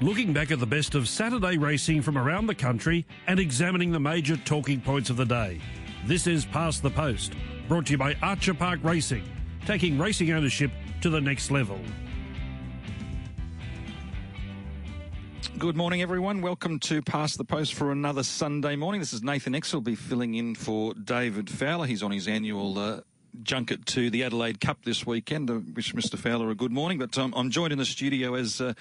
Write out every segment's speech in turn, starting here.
looking back at the best of Saturday racing from around the country and examining the major talking points of the day. This is Past the Post, brought to you by Archer Park Racing, taking racing ownership to the next level. Good morning, everyone. Welcome to Past the Post for another Sunday morning. This is Nathan be filling in for David Fowler. He's on his annual uh, junket to the Adelaide Cup this weekend. I wish Mr. Fowler a good morning. But um, I'm joined in the studio, as uh,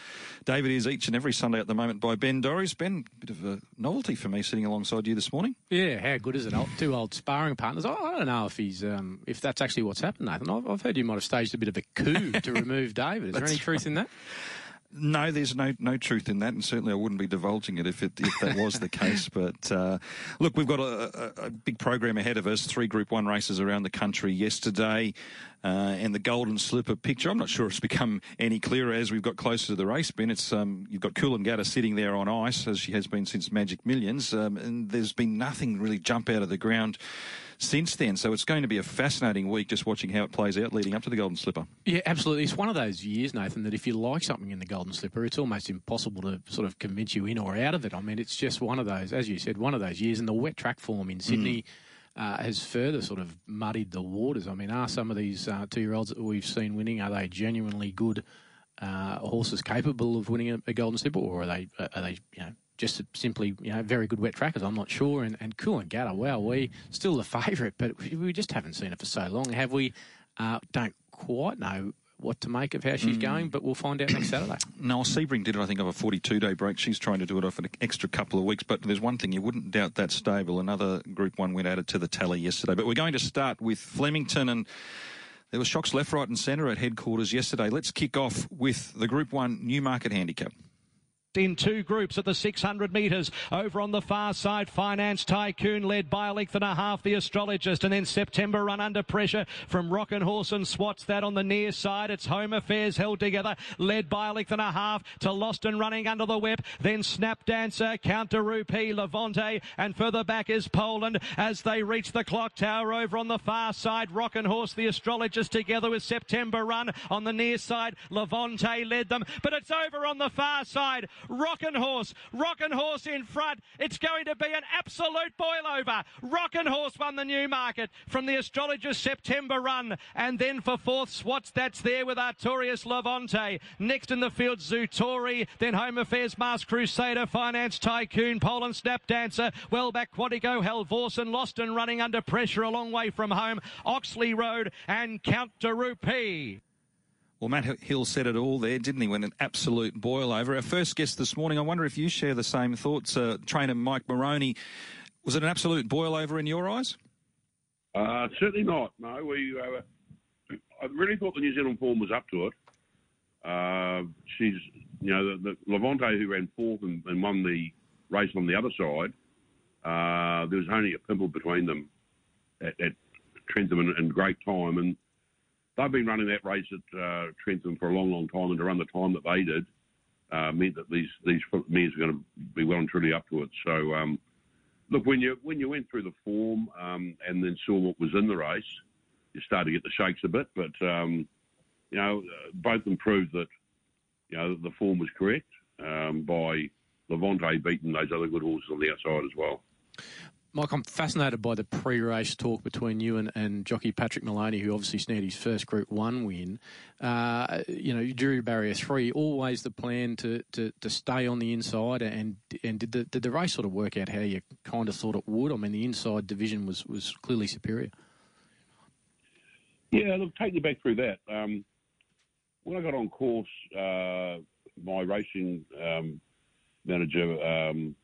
David is each and every Sunday at the moment, by Ben Dorries. Ben, a bit of a novelty for me sitting alongside you this morning. Yeah, how good is it? Two old sparring partners. I don't know if he's um, if that's actually what's happened, Nathan. I've, I've heard you might have staged a bit of a coup to remove David. Is there any truth in that? No, there's no no truth in that, and certainly I wouldn't be divulging it if it if that was the case. But uh, look, we've got a, a, a, big program ahead of us. Three Group One races around the country yesterday, uh, and the Golden Slipper picture. I'm not sure it's become any clearer as we've got closer to the race. Ben, it's um, you've got Coolangatta sitting there on ice as she has been since Magic Millions, um, and there's been nothing really jump out of the ground since then. So it's going to be a fascinating week just watching how it plays out leading up to the Golden Slipper. Yeah, absolutely. It's one of those years, Nathan, that if you like something in the Golden Slipper, it's almost impossible to sort of convince you in or out of it. I mean, it's just one of those, as you said, one of those years. And the wet track form in Sydney. Mm. Uh, has further sort of muddied the waters. I mean, are some of these uh, two-year-olds that we've seen winning are they genuinely good uh, horses capable of winning a, a Golden Slipper, or are they are they you know just simply, you know, very good wet trackers. I'm not sure. And, cool and Coolangatta, wow, we still the favourite, but we just haven't seen it for so long, have we? Uh, don't quite know what to make of how she's mm. going, but we'll find out next Saturday. Noel Sebring did it, I think, of a 42 day break. She's trying to do it off an extra couple of weeks, but there's one thing you wouldn't doubt that stable. Another Group 1 win added to the tally yesterday. But we're going to start with Flemington and. There were shocks left, right, and centre at headquarters yesterday. Let's kick off with the Group 1 Newmarket Handicap in two groups at the 600 metres. Over on the far side, Finance Tycoon led by a length and a half, the astrologist. And then September run under pressure from Rock and Horse and Swats that on the near side. It's Home Affairs held together, led by a length and a half to Lost and running under the whip. Then Snap Dancer, Count de Rupee, Levante, and further back is Poland as they reach the clock tower over on the far side. Rock and Horse, the astrologist together with September run on the near side. Levante led them, but it's over on the far side. Rockin' Horse, Rockin' Horse in front. It's going to be an absolute boil over. Rockin' Horse won the Newmarket from the Astrologist September run. And then for fourth, Swats, that's there with Artorius Levante. Next in the field, Zutori. Then Home Affairs, Mask Crusader, Finance Tycoon, Poland Snap Dancer. Well back, Quantico, Helvorsen, Lost and running under pressure a long way from home. Oxley Road and Count de Rupee. Well, Matt Hill said it all there, didn't he? When an absolute boil over. Our first guest this morning, I wonder if you share the same thoughts. Uh, trainer Mike Moroney, was it an absolute boil over in your eyes? Uh, certainly not. No, we. Uh, I really thought the New Zealand form was up to it. Uh, she's, you know, the, the Levante who ran fourth and, and, won the race on the other side. Uh, there was only a pimple between them at, at Trentham and, and great time, and they've been running that race at uh, Trentham for a long, long time, and to run the time that they did uh, meant that these these mares are going to be well and truly up to it. So, um, look, when you when you went through the form um, and then saw what was in the race, you started to get the shakes a bit. But um, you know, uh, both them proved that you know the form was correct um, by Levante beating those other good horses on the outside as well. Mike, I'm fascinated by the pre-race talk between you and, and jockey Patrick Moloney, who obviously snared his first Group One win. Uh, you know, jury barrier three, always the plan to, to, to stay on the inside, and and did the did the race sort of work out how you kind of thought it would? I mean, the inside division was was clearly superior. Yeah, look, take you back through that. Um, when I got on course, uh, my racing um, manager. Um,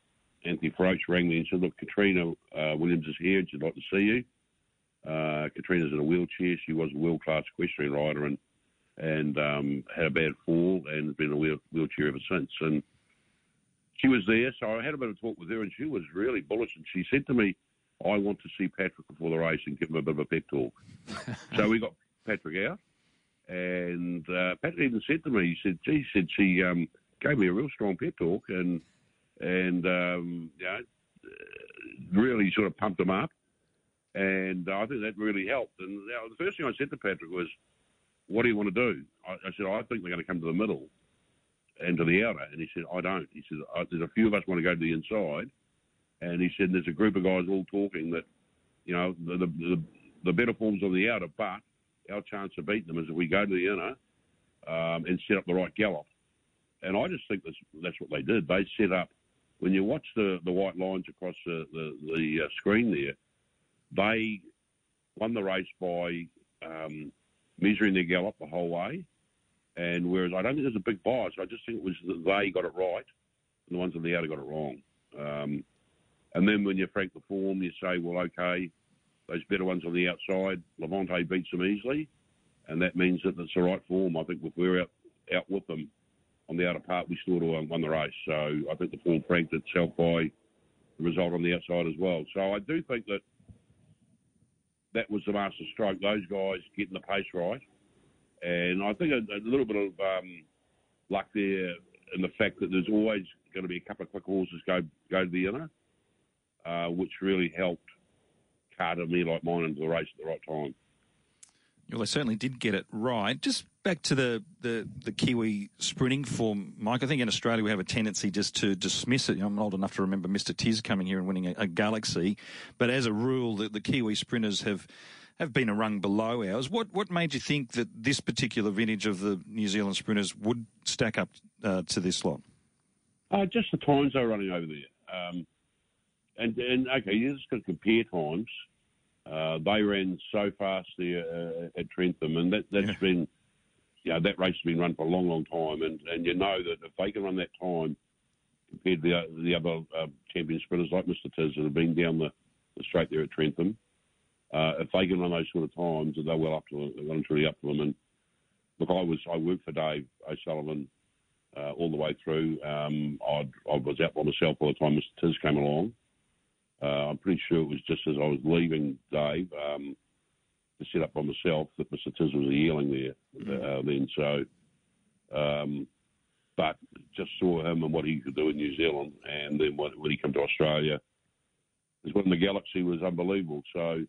Anthony Froach rang me and said, look, Katrina uh, Williams is here she'd like to see you. Uh, Katrina's in a wheelchair. She was a world-class equestrian rider and and um, had a bad fall and has been in a wheel, wheelchair ever since. And she was there, so I had a bit of talk with her, and she was really bullish. And she said to me, "I want to see Patrick before the race and give him a bit of a pep talk." so we got Patrick out, and uh, Patrick even said to me, "He said, gee, he said she um, gave me a real strong pep talk, and and um, you know, really sort of pumped them up. And I think that really helped. And the first thing I said to Patrick was, "What do you want to do?" I, I said, "I think they're going to come to the middle." and to the outer. And he said, I don't. He said, there's a few of us want to go to the inside. And he said, there's a group of guys all talking that, you know, the, the, the, the better form's on the outer, but our chance of beating them is if we go to the inner um, and set up the right gallop. And I just think that's, that's what they did. They set up, when you watch the, the white lines across the, the, the uh, screen there, they won the race by um, measuring their gallop the whole way. And whereas I don't think there's a big bias, I just think it was that they got it right and the ones on the outer got it wrong. Um, and then when you frank the form, you say, well, okay, those better ones on the outside, Levante beats them easily, and that means that it's the right form. I think if we're out, out with them on the outer part, we still have won the race. So I think the form franked itself by the result on the outside as well. So I do think that that was the master stroke. Those guys getting the pace right, and I think a, a little bit of um, luck there in the fact that there's always going to be a couple of quick horses go go to the inner, uh, which really helped Carter me like mine into the race at the right time. Well, they certainly did get it right. Just back to the, the, the Kiwi sprinting form, Mike. I think in Australia we have a tendency just to dismiss it. I'm old enough to remember Mr. Tiz coming here and winning a, a Galaxy, but as a rule, the, the Kiwi sprinters have have been a rung below ours. What what made you think that this particular vintage of the New Zealand sprinters would stack up uh, to this lot? Uh, just the times they were running over there. Um, and, and okay, you just got to compare times. Uh, they ran so fast there uh, at Trentham, and that, that's yeah. been, you know, that race has been run for a long, long time. And, and you know that if they can run that time compared to the, the other uh, champion sprinters like Mr. Tiz that have been down the, the straight there at Trentham, uh, if they can run those sort of times, they're well up to them, well and truly up to them. And look, I was I worked for Dave O'Sullivan uh, all the way through. Um, i was out by myself by the time Mr. Tiz came along. Uh, I'm pretty sure it was just as I was leaving Dave um, to set up by myself that Mr. Tiz was a yearling there uh, then. So, um, but just saw him and what he could do in New Zealand, and then when, when he came to Australia, is when the Galaxy was unbelievable. So,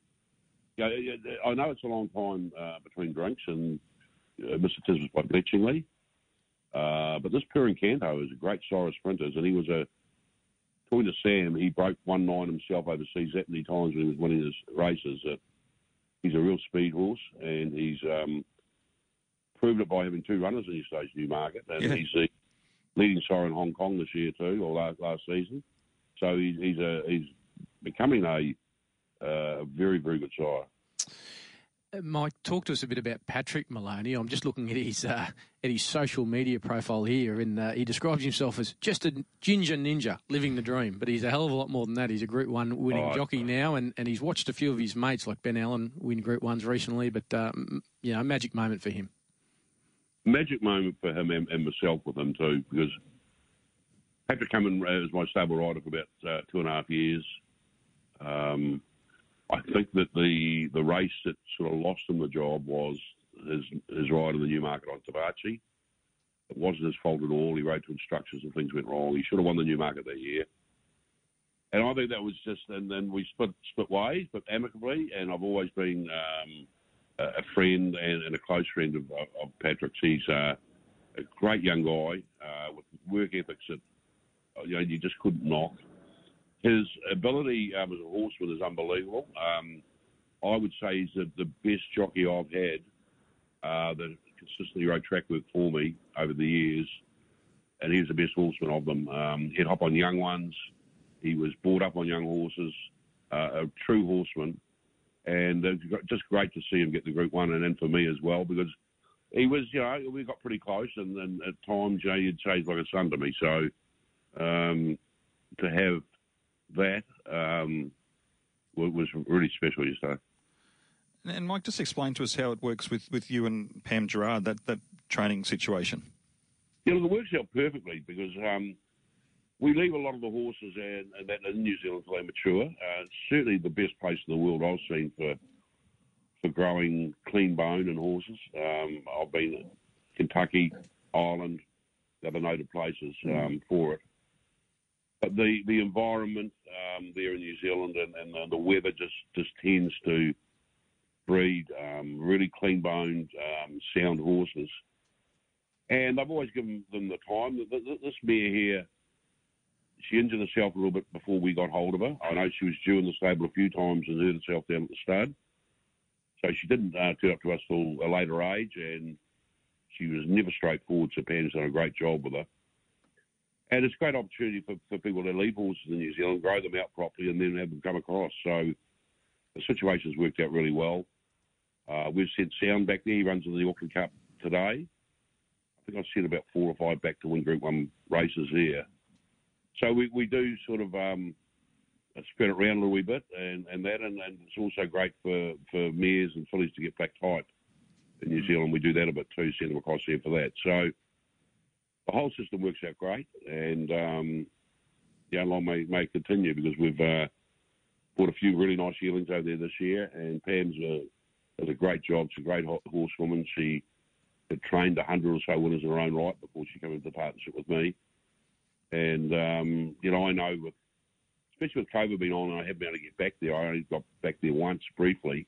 yeah, I know it's a long time uh, between drinks, and uh, Mr. Tiz was quite glitchingly. Uh, but this Per Incanto is a great of sprinters, and he was a talking to Sam, he broke one nine himself overseas that many times when he was winning his races. Uh, he's a real speed horse, and he's um, proved it by having two runners in his stage Newmarket, and yeah. he's the leading sire in Hong Kong this year too, or last, last season. So he's he's a he's becoming a uh, very very good sire. Uh, Mike, talk to us a bit about Patrick Moloney. I'm just looking at his uh, at his social media profile here, and uh, he describes himself as just a ginger ninja living the dream. But he's a hell of a lot more than that. He's a Group One winning oh, jockey now, and, and he's watched a few of his mates like Ben Allen win Group Ones recently. But uh, you know, a magic moment for him. Magic moment for him and, and myself with him too, because Patrick came in as my stable rider for about uh, two and a half years. Um, I think that the the race that sort of lost him the job was his his ride in the Newmarket on Tabachi. It wasn't his fault at all. He rode to instructions and things went wrong. He should have won the Newmarket that year. And I think that was just, and then we split split ways, but amicably. And I've always been um, a friend and, and, a close friend of, of Patrick's. He's uh, a great young guy uh, with work ethics that you know you just couldn't knock. His ability um, as a horseman is unbelievable. Um, I would say he's the, the best jockey I've had uh, that consistently rode track work for me over the years, and he's the best horseman of them. Um, he'd hop on young ones. He was brought up on young horses, uh, a true horseman, and it's just great to see him get the Group One, and then for me as well because he was, you know, we got pretty close, and, and at times, you know, you'd say he's like a son to me. So um, to have that um, was really special yesterday. And Mike, just explain to us how it works with, with you and Pam Gerard, that, that training situation. Yeah, look, it works out perfectly because um, we leave a lot of the horses and, and that in New Zealand until they mature. Uh, certainly the best place in the world I've seen for for growing clean bone in horses. Um, I've been in Kentucky, Ireland, the other noted places um, for it. But the, the environment um, there in New Zealand and, and the, the, weather just, just tends to breed um, really clean boned, um, sound horses. And I've always given them the time. This mare here, she injured herself a little bit before we got hold of her. I know she was due in the stable a few times and hurt herself down at the stud. So she didn't uh, turn up to us till a later age, and she was never straightforward. So Pam's done a great job with her. And it's a great opportunity for, for people to leave horses in New Zealand, grow them out properly, and then have them come across. So the situation's worked out really well. Uh, we've sent Sound back there. He runs in the Auckland Cup today. I think I've sent about four or five back to win Group 1 races there. So we, we do sort of um, spread it around a little wee bit and, and that, and, and it's also great for, for mares and fillies to get back tight in New Zealand. We do that a bit too, send them across here for that. So the whole system works out great, and um, yeah, long may, may continue because we've uh, bought a few really nice yearlings over there this year, and Pam's a, does a great job. She's a great horsewoman. She had trained a hundred or so winners in her own right before she came into partnership with me. And um, you know, I know with especially with COVID being on, and I haven't been able to get back there. I only got back there once briefly,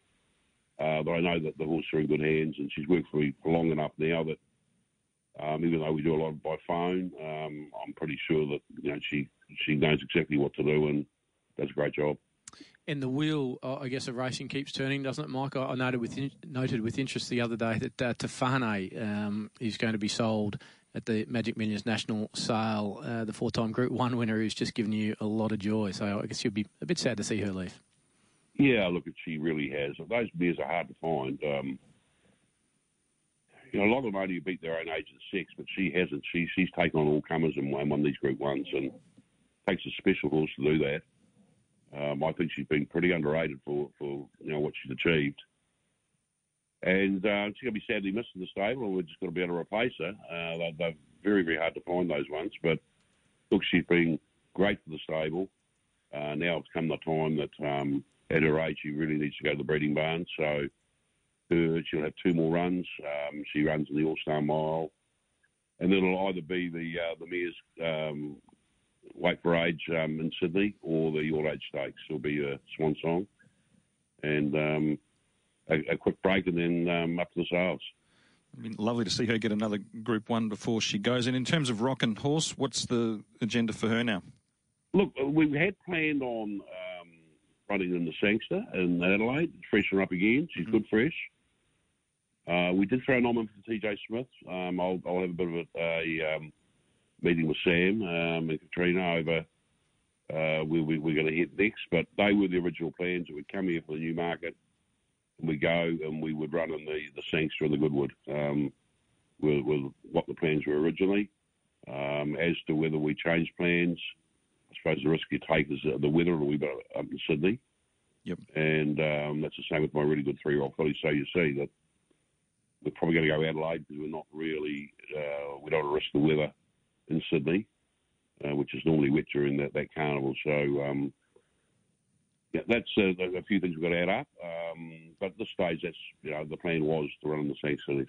uh, but I know that the horse are in good hands, and she's worked for me long enough now that um, even though we do a lot by phone, um, I'm pretty sure that you know she she knows exactly what to do and does a great job. And the wheel, uh, I guess, of racing keeps turning, doesn't it, Mike? I noted with in, noted with interest the other day that uh, Tofane um, is going to be sold at the Magic Millions National Sale. Uh, the four-time Group One winner who's just given you a lot of joy. So I guess you'll be a bit sad to see her leave. Yeah, look, she really has. Those beers are hard to find. Um, you know, a lot of them only beat their own age at six, but she hasn't. She she's taken on all comers and won, won these Group Ones, and takes a special horse to do that. Um, I think she's been pretty underrated for, for you know what she's achieved. And uh, she's going to be sadly missed in the stable, and we're just going to be able to replace her. Uh, they're, they're, very, very hard to find those ones. But look, she's been great for the stable. Uh, now it's come the time that um, at her age she really needs to go to the breeding barn. So her, she'll have two more runs. Um, she runs in the All Star Mile, and then it'll either be the uh, the mare's um, Wait for Age um, in Sydney or the All Age Stakes. It'll be a swan song, and um, a, a, quick break, and then um, up to the sales. I mean, lovely to see her get another Group One before she goes. And in terms of Rock and Horse, what's the agenda for her now? Look, we had planned on um, running in the Sangster in Adelaide, freshen her up again. She's mm-hmm. good fresh. Uh, we did throw an on for TJ Smith. Um, I'll, I'll, have a bit of a, a um, meeting with Sam um, and Katrina over uh, where we, we're going to hit next. But they were the original plans that would come here for the Newmarket. And we go and we would run in the, the Sangster and the Goodwood um, with, with, what the plans were originally. Um, as to whether we change plans, I suppose the risk you take is the weather a wee bit up in Sydney. Yep. And um, that's the same with my really good three-year-old filly. So you see that we're probably going to go Adelaide because we're not really, uh, we don't want to risk the weather in Sydney, uh, which is normally wet during that, that carnival. So, um, yeah, that's uh, a few things we've got to add up. Um, but at this stage, that's, you know, the plan was to run in the same cities.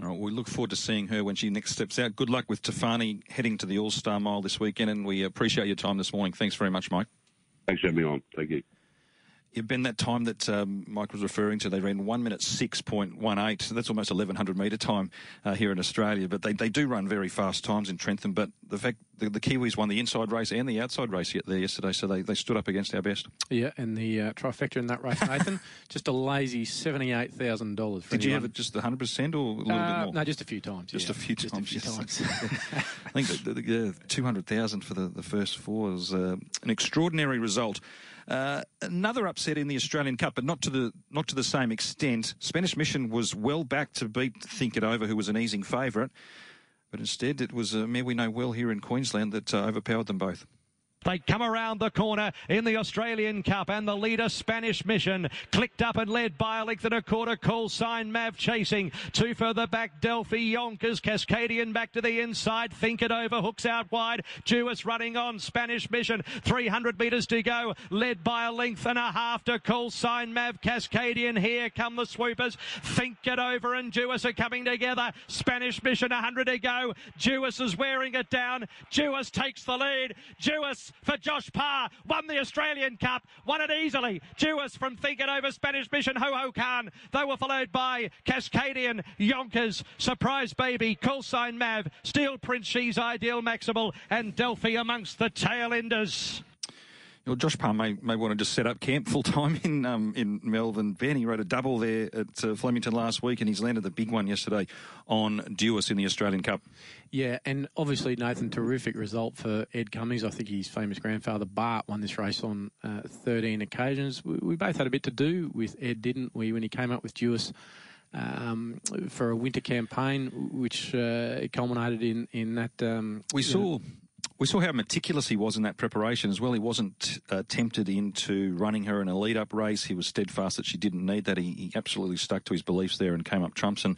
All right, we look forward to seeing her when she next steps out. Good luck with Tofane heading to the All Star Mile this weekend, and we appreciate your time this morning. Thanks very much, Mike. Thanks for having me on. Thank you. You've been that time that um, Mike was referring to. They ran one minute six point one eight. So that's almost eleven hundred metre time uh, here in Australia. But they, they do run very fast times in Trentham. But the fact the, the, Kiwis won the inside race and the outside race there yesterday, so they, they stood up against our best. Yeah, and the uh, trifecta in that race, Nathan, just a lazy seventy eight thousand dollars. Did anyone. you have it just hundred percent or a little uh, bit more? No, just a few times. Just yeah. a few just times. A few yes. times. I think the, the, the two hundred thousand for the, the first four was uh, an extraordinary result. Uh, another upset in the Australian Cup, but not to the not to the same extent. Spanish Mission was well back to beat Think It Over, who was an easing favourite, but instead it was a mare we know well here in Queensland that uh, overpowered them both. They come around the corner in the Australian Cup and the leader Spanish Mission clicked up and led by a length and a quarter call sign Mav chasing. Two further back Delphi Yonkers Cascadian back to the inside think it over hooks out wide Duais running on Spanish Mission 300 metres to go led by a length and a half to call sign Mav Cascadian. Here come the swoopers think it over and Duais are coming together. Spanish Mission 100 to go Duais is wearing it down Duais takes the lead Duais for Josh Parr. Won the Australian Cup, won it easily. Duais from Think It Over Spanish Mission Ho Ho Khan. They were followed by Cascadian, Yonkers, Surprise Baby, Call Sign Mav, Steel Prince, She's Ideal Maximal, and Delphi amongst the tail enders. Well, Josh Parr may, may want to just set up camp full time in um, in Melbourne. Ben, he rode a double there at uh, Flemington last week, and he's landed the big one yesterday on Duais in the Australian Cup. Yeah, and obviously Nathan, terrific result for Ed Cummings. I think his famous grandfather Bart won this race on uh, 13 occasions. We, we, both had a bit to do with Ed, didn't we, when he came up with Duais? Um, for a winter campaign, which uh, culminated in in that. Um, we saw we saw how meticulous he was in that preparation as well. He wasn't uh, tempted into running her in a lead up race. He was steadfast that she didn't need that. He, he, absolutely stuck to his beliefs there and came up trumps. And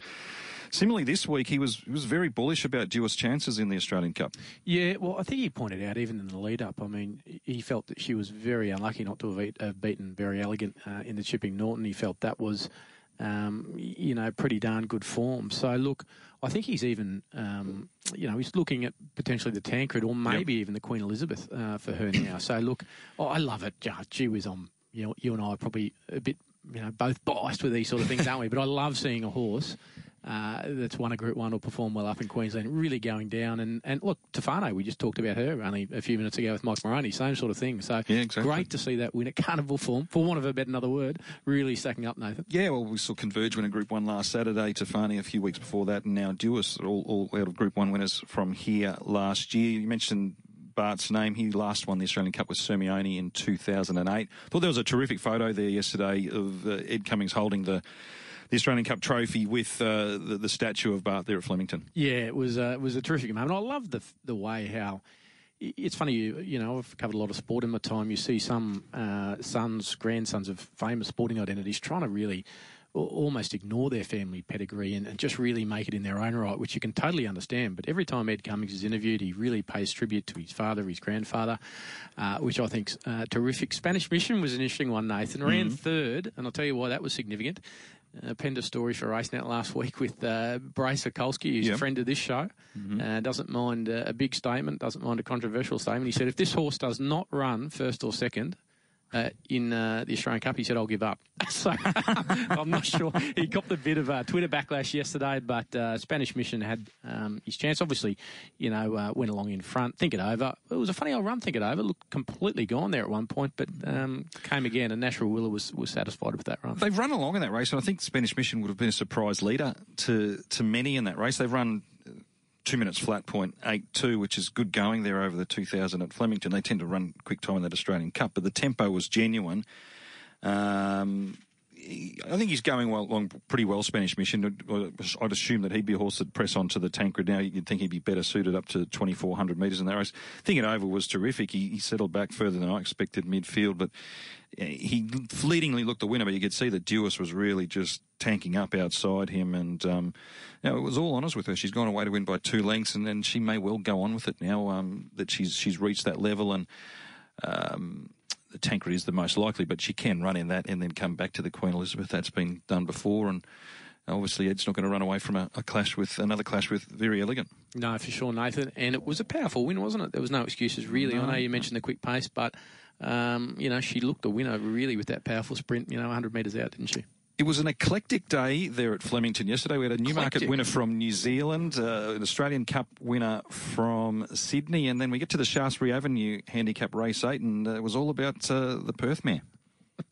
similarly, this week he was he was very bullish about Duais' chances in the Australian Cup. Yeah, well, I think he pointed out even in the lead up. I mean, he felt that she was very unlucky not to have beaten very Elegant uh, in the Chipping Norton. He felt that was. Um, you know, pretty darn good form. So, look, I think he's even, um, you know, he's looking at potentially the Tancred or maybe yep. even the Queen Elizabeth uh, for her now. So look, oh, I love it. Oh, gee whiz, I'm, you know, you and I are probably a bit, you know, both biased with these sort of things, aren't we? But I love seeing a horse uh, that's won a Group One or performed well up in Queensland, really going down. And, and look, Tofane, we just talked about her only a few minutes ago with Mike Moroney, same sort of thing. So yeah, exactly. great to see that win at carnival form, for want of a better another word, really stacking up, Nathan. Yeah, well, we saw Converge win a Group One last Saturday, Tofane a few weeks before that, and now Duais, all, all out of Group One winners from here last year. You mentioned Bart's name. He last won the Australian Cup with Sirmione in 2008. Thought there was a terrific photo there yesterday of uh, Ed Cummings holding the the Australian Cup trophy with uh, the, the, statue of Bart there at Flemington. Yeah, it was uh, it was a terrific moment. I love the the way how. It's funny, you, you know, I've covered a lot of sport in my time. You see some uh, sons, grandsons of famous sporting identities trying to really almost ignore their family pedigree and, and, just really make it in their own right, which you can totally understand. But every time Ed Cummings is interviewed, he really pays tribute to his father, his grandfather, uh, which I think's uh, terrific. Spanish Mission was an interesting one, Nathan. Ran mm-hmm. third, and I'll tell you why that was significant uh, penned a story for RaceNet last week with uh, Brae Sokolski, who's yep. a friend of this show. Mm-hmm. Uh, doesn't mind uh, a big statement, doesn't mind a controversial statement. He said, if this horse does not run first or second, uh, in uh, the Australian Cup, he said, I'll give up. so I'm not sure. He copped a bit of a Twitter backlash yesterday, but uh, Spanish Mission had um, his chance. Obviously, you know, uh, went along in front. Think it over. It was a funny old run, think it over. Looked completely gone there at one point, but um, came again, and Natural Willa was, was satisfied with that run. They've run along in that race, and I think Spanish Mission would have been a surprise leader to, to many in that race. They've run two minutes flat point eight two, which is good going there over the 2000 at Flemington. They tend to run quick time in that Australian Cup, but the tempo was genuine. Um, I think he's going well, along pretty well. Spanish Mission. I'd assume that he'd be a horse that press on to the Tancred. Now you'd think he'd be better suited up to 2,400 metres in that race. Thinking over was terrific. He, he settled back further than I expected midfield, but he fleetingly looked the winner. But you could see that Duais was really just tanking up outside him, and um, you know, it was all honest with her. She's gone away to win by two lengths, and then she may well go on with it now um, that she's she's reached that level and. Um, the Tancred is the most likely, but she can run in that and then come back to the Queen Elizabeth. That's been done before, and obviously Ed's not going to run away from a, a, clash with another clash with Very Elegant. No, for sure, Nathan. And it was a powerful win, wasn't it? There was no excuses really. No. I know you mentioned the quick pace, but um, you know she looked the winner really with that powerful sprint. You know, 100 metres out, didn't she? It was an eclectic day there at Flemington yesterday. We had a Newmarket eclectic. winner from New Zealand, uh, an Australian Cup winner from Sydney, and then we get to the Shaftesbury Avenue Handicap Race 8, and uh, it was all about uh, the Perth mare.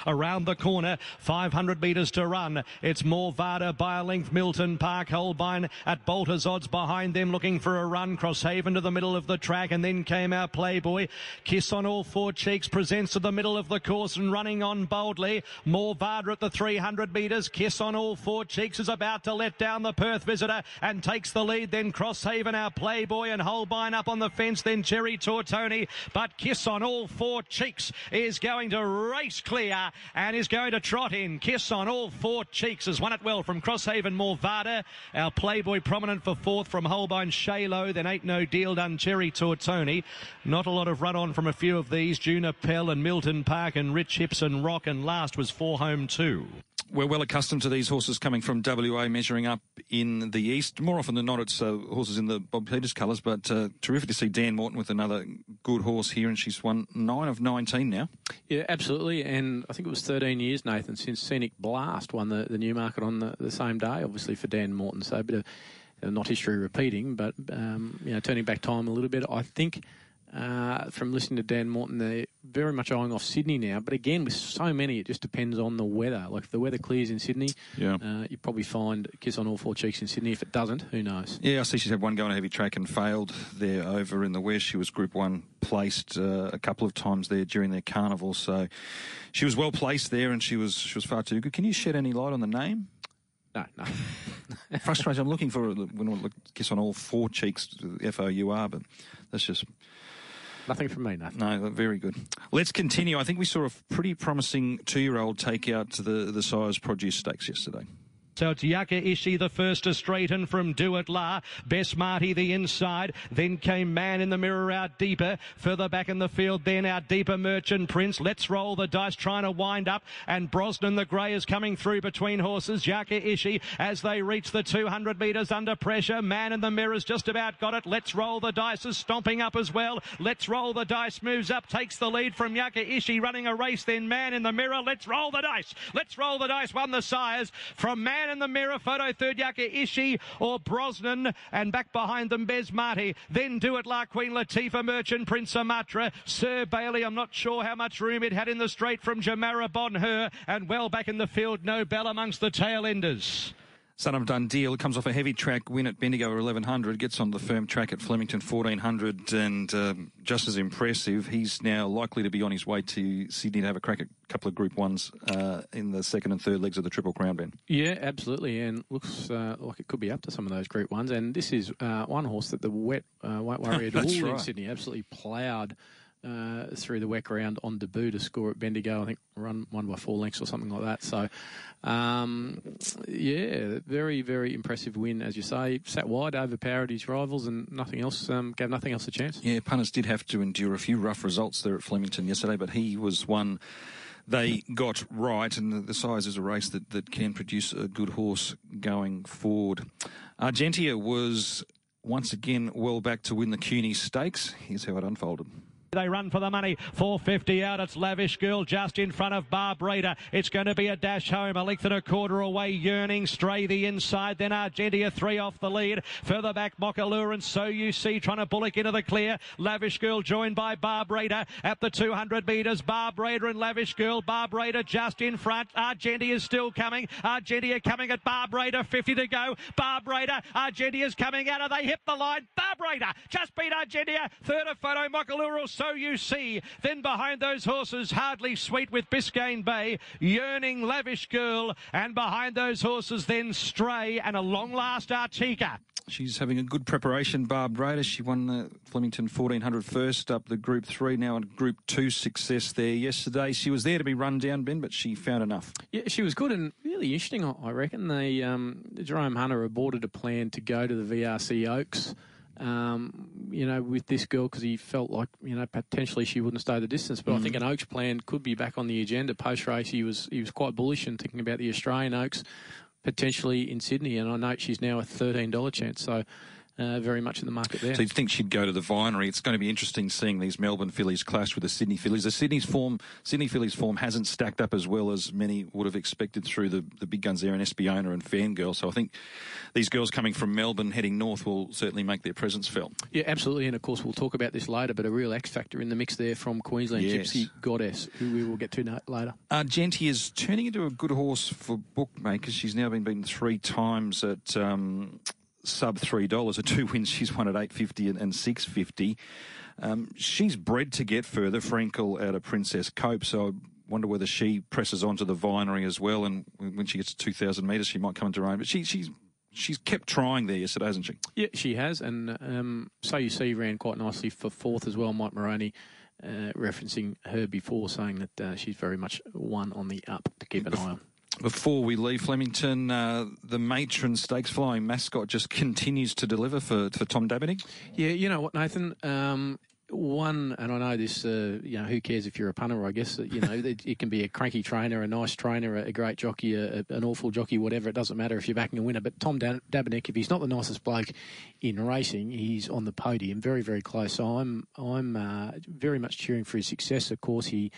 Around the corner, 500 metres to run. It's Morvada by a length. Milton Park, Holbein at Bolter's odds behind them, looking for a run. Crosshaven to the middle of the track, and then came our Playboy. Kiss on all four cheeks presents to the middle of the course and running on boldly. Morvada at the 300 metres. Kiss on all four cheeks is about to let down the Perth visitor and takes the lead. Then Crosshaven, our Playboy, and Holbein up on the fence. Then Cherry Tortoni, but Kiss on all four cheeks is going to race clear are and is going to trot in. Kiss on all four cheeks has won it well from Crosshaven Morvada. Our Playboy prominent for fourth from Holbein Shalo. Then Ain't No Deal done Cherry Tortoni. Not a lot of run on from a few of these. Juna Pell and Milton Park and Rich Hips and Rock. And last was Four Home Two we're well accustomed to these horses coming from WA measuring up in the east. More often than not, it's uh, horses in the Bob Peters colours, but uh, terrific to see Dan Morton with another good horse here, and she's won nine of 19 now. Yeah, absolutely. And I think it was 13 years, Nathan, since Scenic Blast won the, the Newmarket on the, the same day, obviously for Dan Morton. So a bit of not history repeating, but um, you know, turning back time a little bit. I think uh, from listening to Dan Morton, they're very much eyeing off Sydney now. But again, with so many, it just depends on the weather. Like if the weather clears in Sydney, yeah. Uh, you probably find Kiss on all four cheeks in Sydney. If it doesn't, who knows? Yeah, I see she's had one going a heavy track and failed there over in the west. She was Group One placed uh, a couple of times there during their carnival, so she was well placed there, and she was she was far too good. Can you shed any light on the name? No, no. Frustrating. I'm looking for when I look kiss on all four cheeks, F O U R, but that's just Nothing from me, nothing. No, very good. Let's continue. I think we saw a pretty promising two-year-old take out the the Sires Produce Stakes yesterday. So it's Yaka Ishi the first to straighten from Do It La. Best Marty the inside. Then came Man in the Mirror out deeper. Further back in the field then our deeper Merchant Prince. Let's roll the dice trying to wind up. And Brosnan the Grey is coming through between horses. Yaka Ishi as they reach the 200 metres under pressure. Man in the Mirror's just about got it. Let's roll the dice is stomping up as well. Let's roll the dice moves up. Takes the lead from Yaka Ishi running a race. Then Man in the Mirror. Let's roll the dice. Let's roll the dice. Won the Sires from Man man in the mirror. Photo third Yaka Ishi or Brosnan. And back behind them, Bez Marty. Then do it La Queen Latifah Merchant Prince Sumatra. Sir Bailey, I'm not sure how much room it had in the straight from Jamara Bonheur. And well back in the field, no bell amongst the tail enders. Son of Dundee comes off a heavy track win at Bendigo 1100, gets on the firm track at Flemington 1400, and um, just as impressive. He's now likely to be on his way to Sydney to have a crack at a couple of Group Ones uh, in the second and third legs of the Triple Crown, Ben. Yeah, absolutely, and looks uh, like it could be up to some of those Group Ones. And this is uh, one horse that the wet uh, worry at all right. in Sydney. Absolutely ploughed uh, through the WEC round on debut to score at Bendigo. I think run one by four lengths or something like that. So, um, yeah, very very impressive win as you say. Sat wide, overpowered his rivals, and nothing else um, gave nothing else a chance. Yeah, punters did have to endure a few rough results there at Flemington yesterday, but he was one they got right, and the, the size is a race that, that can produce a good horse going forward. Argentia was once again well back to win the Kewney Stakes. Here's how it unfolded. They run for the money. 450 out. It's Lavish Girl just in front of Barb Raider. It's going to be a dash home. A length and a quarter away. Yearning. Stray the inside. Then Argentia three off the lead. Further back, Mokalure and So You See trying to bullock into the clear. Lavish Girl joined by Barb Raider at the 200 metres. Barb Raider and Lavish Girl. Barb Raider just in front. Argentia is still coming. Argentia coming at Barb Raider. 50 to go. Barb Raider. Argentia's coming out. Are they hit the line? Barb Raider just beat Argentia. Third of photo. Mokalure so you see. Then behind those horses, Hardly Sweet with Biscayne Bay, Yearning Lavish Girl, and behind those horses, then Stray and a long last Artica. She's having a good preparation, Barb Raider. She won the Flemington 1400 first up the Group 3, now in Group 2 success there yesterday. She was there to be run down, Ben, but she found enough. Yeah, she was good and really interesting, I reckon. They, um, Jerome Hunter aborted a plan to go to the VRC Oaks um, you know, with this girl because he felt like, you know, potentially she wouldn't stay the distance. But mm. I think an Oaks plan could be back on the agenda post race. He was he was quite bullish and thinking about the Australian Oaks potentially in Sydney. And I note she's now a thirteen dollar chance. So uh, very much in the market there. So you think she'd go to the Vinery? It's going to be interesting seeing these Melbourne fillies clash with the Sydney fillies. The Sydney's form, Sydney fillies form hasn't stacked up as well as many would have expected through the, the big guns there in Espiona and Fangirl. So I think these girls coming from Melbourne heading north will certainly make their presence felt. Yeah, absolutely. And of course we'll talk about this later, but a real X factor in the mix there from Queensland, yes. Gypsy Goddess, who we will get to later. Uh, Genti is turning into a good horse for bookmakers. She's now been beaten three times at. Um, sub three dollars. A two wins, she's won at eight fifty and six fifty. Um, she's bred to get further. Frankel out of Princess Cope, so I wonder whether she presses onto the vinery as well. And when she gets to two thousand metres, she might come into her own. But she, she's she's kept trying there yesterday, hasn't she? Yeah, she has. And um, so you see, ran quite nicely for fourth as well. Mike Moroney uh, referencing her before, saying that uh, she's very much one on the up to keep an eye on. Before we leave Flemington, uh, the matron stakes flying mascot just continues to deliver for, for Tom Dabernig. Yeah, you know what, Nathan? Um, one, and I know this, uh, you know, who cares if you're a punter, I guess, you know, it, it, can be a cranky trainer, a nice trainer, a, great jockey, a, an awful jockey, whatever. It doesn't matter if you're backing a winner. But Tom Dabernig, if he's not the nicest bloke in racing, he's on the podium, very, very close. So I'm, I'm uh, very much cheering for his success. Of course, he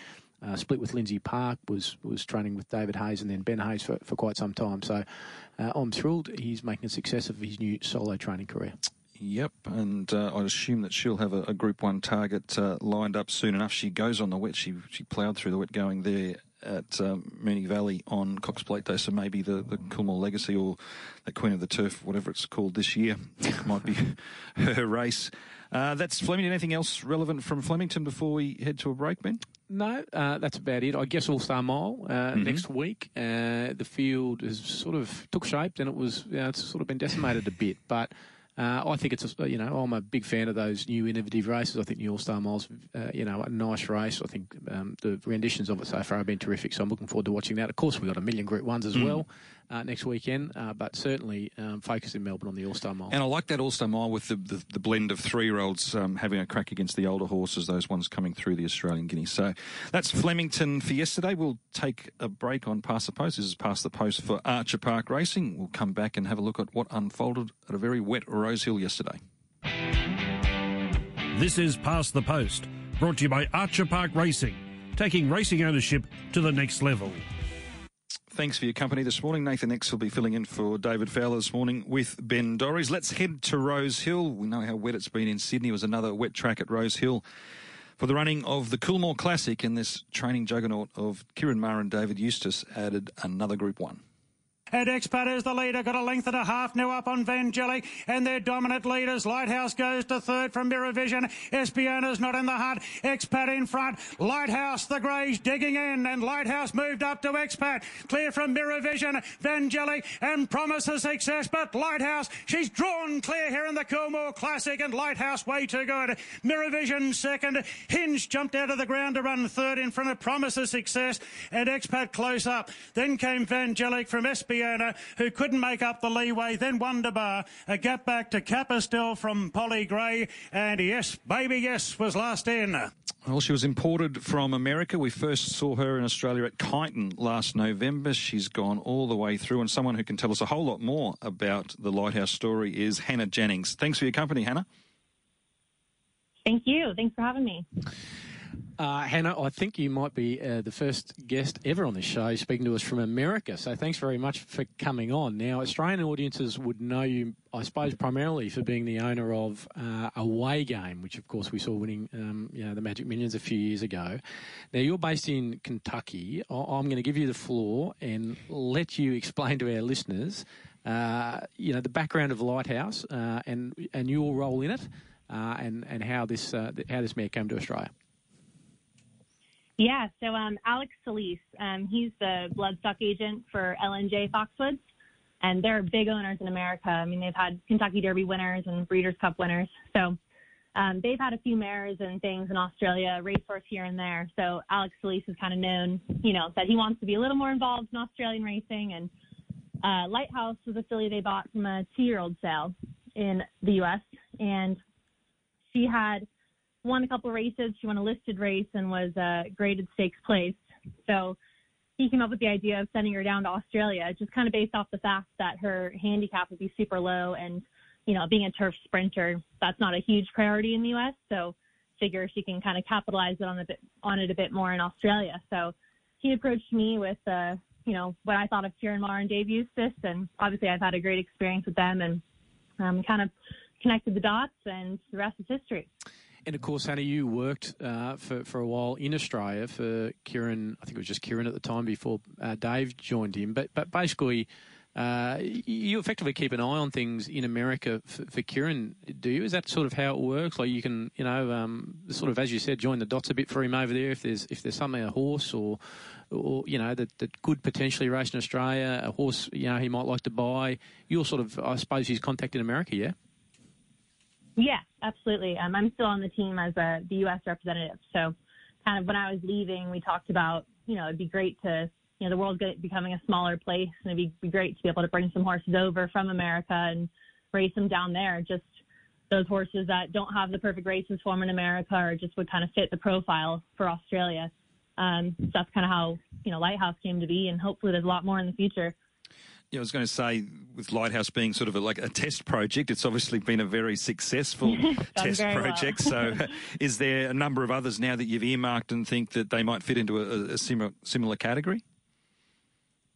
uh, split with Lindsay Park, was was training with David Hayes and then Ben Hayes for, for quite some time. So uh, I'm thrilled he's making a success of his new solo training career. Yep, and uh, I assume that she'll have a, a Group One target uh, lined up soon enough. She goes on the wet. She she ploughed through the wet going there at um, Valley on Cox Plate Day. So maybe the the Coolmore Legacy or the Queen of the Turf, whatever it's called this year, might be her race. Uh, that's Flemington. Anything else relevant from Flemington before we head to a break, Ben? No, uh, that's about it. I guess All Star Mile uh, mm-hmm. next week. Uh, the field has sort of took shape, and it was you know, it's sort of been decimated a bit, but. Uh, I think it's a, you know I'm a big fan of those new innovative races. I think the All Star Miles, uh, you know, a nice race. I think um, the renditions of it so far have been terrific. So I'm looking forward to watching that. Of course, we've got a million Group Ones as mm. well uh, next weekend, uh, but certainly um, focus in Melbourne on the All Star Mile. And I like that All Star Mile with the, the, the blend of three year olds um, having a crack against the older horses, those ones coming through the Australian Guinea. So that's Flemington for yesterday. We'll take a break on Past the Post. This is Past the Post for Archer Park Racing. We'll come back and have a look at what unfolded at a very wet Rosehill yesterday. This is Past the Post, brought to you by Archer Park Racing, taking racing ownership to the next level. Thanks for your company this morning. Nathan X will be filling in for David Fowler this morning with Ben Dorries. Let's head to Rose Hill. We know how wet it's been in Sydney. It was another wet track at Rose Hill for the running of the Coolmore Classic, and this training juggernaut of Ciaron Maher and David Eustace added another Group 1. And Expat is the leader, got a length and a half now up on Vangelic, and their dominant leaders. Lighthouse goes to third from Mirror Vision. Espiona's not in the hunt. Expat in front. Lighthouse, the Greys digging in, and Lighthouse moved up to Expat. Clear from Mirror Vision, Vangelic, and promises success, but Lighthouse, she's drawn clear here in the Coolmore Classic, and Lighthouse way too good. Mirror Vision second. Hinge jumped out of the ground to run third in front of Promises Success, and Expat close up. Then came Vangelic from Espiona who couldn't make up the leeway. Then Wonderbar, a uh, gap back to Capistel from Polly Gray. And yes, baby, yes, was last in. Well, she was imported from America. We first saw her in Australia at Kyneton last November. She's gone all the way through, and someone who can tell us a whole lot more about the Lighthouse story is Hannah Jennings. Thanks for your company, Hannah. Thank you. Thanks for having me. Uh, Hannah, I think you might be uh, the first guest ever on this show speaking to us from America. So thanks very much for coming on. Now, Australian audiences would know you, I suppose, primarily for being the owner of uh, Away Game, which of course we saw winning, um, you know, the Magic Millions a few years ago. Now, you're based in Kentucky. I- am going to give you the floor and let you explain to our listeners, uh, you know, the background of Lighthouse uh, and and your role in it, uh, and and how this how this mare came to Australia. Yeah, so um, Alex Solis, um, he's the bloodstock agent for LNJ Foxwoods, and they're big owners in America. I mean, they've had Kentucky Derby winners and Breeders' Cup winners. So um, they've had a few mares and things in Australia, racehorse here and there. So Alex Solis is kind of known, you know, that he wants to be a little more involved in Australian racing. And uh, Lighthouse was a filly they bought from a two-year-old sale in the U.S. And she had won a couple races. She won a listed race and was a graded stakes place. So he came up with the idea of sending her down to Australia, just kind of based off the fact that her handicap would be super low and, you know, being a turf sprinter, that's not a huge priority in the U.S. So figure she can kind of capitalize it on a bit on it a bit more in Australia. So he approached me with, uh, you know, what I thought of Ciaron Maher and Dave Eustace, and obviously I've had a great experience with them and um, kind of connected the dots, and the rest is history. And of course, Hannah, you worked uh, for, for a while in Australia for Ciaron, I think it was just Ciaron at the time before uh, Dave joined him. But but basically, uh, you effectively keep an eye on things in America for, for Ciaron, do you? Is that sort of how it works? Like you can, you know, um, sort of as you said, join the dots a bit for him over there. If there's if there's something a horse or or you know that, that could potentially race in Australia, a horse you know he might like to buy, you're sort of I suppose he's contacted America, yeah. Yeah, absolutely. Um, I'm still on the team as a the U.S. representative. So, kind of when I was leaving, we talked about, you know, it'd be great to, you know, the world's becoming a smaller place, and it'd be, be great to be able to bring some horses over from America and race them down there. Just those horses that don't have the perfect races form in America, or just would kind of fit the profile for Australia. Um, so that's kind of how you know Lighthouse came to be, and hopefully there's a lot more in the future. Yeah, I was going to say, with Lighthouse being sort of a, like a test project, it's obviously been a very successful test project. Well. so, is there a number of others now that you've earmarked and think that they might fit into a, a similar similar category?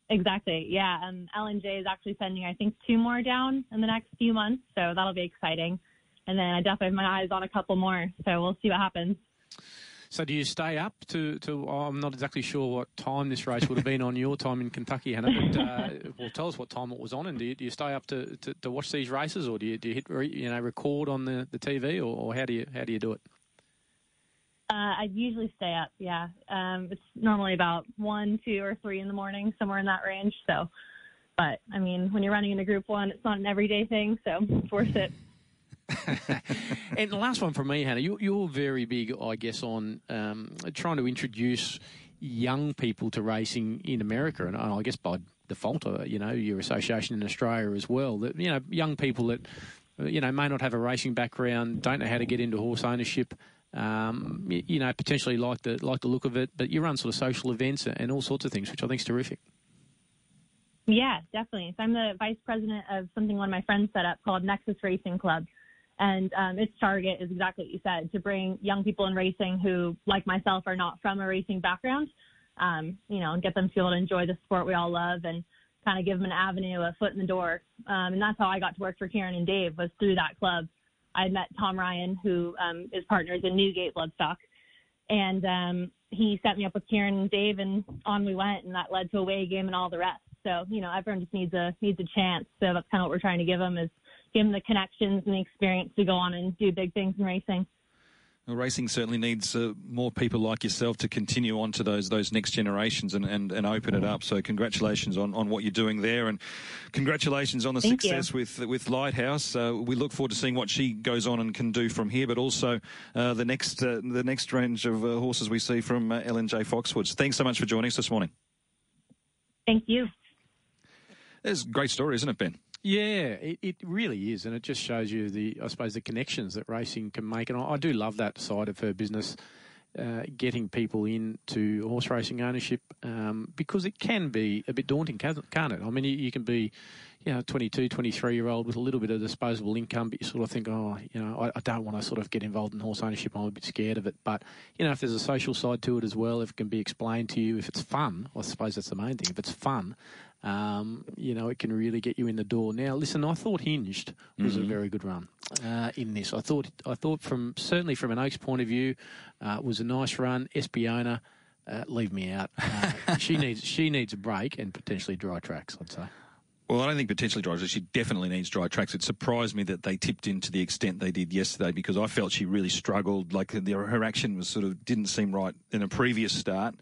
Exactly. Yeah. Um, LNJ is actually sending, I think, two more down in the next few months, so that'll be exciting. And then I definitely have my eyes on a couple more, so we'll see what happens. So do you stay up to, to oh, I'm not exactly sure what time this race would have been on your time in Kentucky, Hannah, but uh, well, tell us what time it was on, and do you, do you stay up to, to, to, watch these races, or do you, do you hit you know record on the, the TV, or, or how do you how do you do it? Uh, I usually stay up. Yeah, um, it's normally about one, two, or three in the morning, somewhere in that range. So, but I mean, when you're running in a group one, it's not an everyday thing, so it's worth it. and the last one from me, Hannah, you, you're very big, I guess, on um, trying to introduce young people to racing in America, and I guess by default, uh, you know, your association in Australia as well. That you know, young people that you know may not have a racing background, don't know how to get into horse ownership. Um, you know, potentially like the like the look of it, but you run sort of social events and all sorts of things, which I think is terrific. Yeah, definitely. So I'm the vice president of something one of my friends set up called Nexus Racing Club. And um, its target is exactly what you said to bring young people in racing who, like myself, are not from a racing background, um, you know, and get them to be able to enjoy the sport we all love and kind of give them an avenue, a foot in the door. Um, and that's how I got to work for Kieran and Dave was through that club. I met Tom Ryan, who um, is partners in Newgate Bloodstock, and um, he set me up with Kieran and Dave, and on we went, and that led to a weigh game and all the rest. So you know, everyone just needs a needs a chance. So that's kind of what we're trying to give them is give them the connections and the experience to go on and do big things in racing. Well, racing certainly needs uh, more people like yourself to continue on to those those next generations and, and, and open it up. So congratulations on, on what you're doing there, and congratulations on the Thank success you. with with Lighthouse. Uh, we look forward to seeing what she goes on and can do from here, but also uh, the next uh, the next range of uh, horses we see from uh, LNJ Foxwoods. Thanks so much for joining us this morning. Thank you. It's a great story, isn't it, Ben? Yeah, it, it really is, and it just shows you the, I suppose, the connections that racing can make. And I, I do love that side of her business, uh, getting people into horse racing ownership, um, because it can be a bit daunting, can't it? I mean, you, you can be, you know, 22, 23 year old with a little bit of disposable income, but you sort of think, oh, you know, I, I don't want to sort of get involved in horse ownership. I'm a bit scared of it. But, you know, if there's a social side to it as well, if it can be explained to you, if it's fun, I suppose that's the main thing. If it's fun, um, you know, it can really get you in the door. Now, listen, I thought Hinged was mm-hmm. a very good run uh, in this. I thought, I thought from certainly from an Oaks point of view, uh, was a nice run. Espiona, uh, leave me out. Uh, she needs she needs a break and potentially dry tracks. I'd say. Well, I don't think potentially dry tracks. She definitely needs dry tracks. It surprised me that they tipped in to the extent they did yesterday because I felt she really struggled. Like the, her action was sort of didn't seem right in a previous start.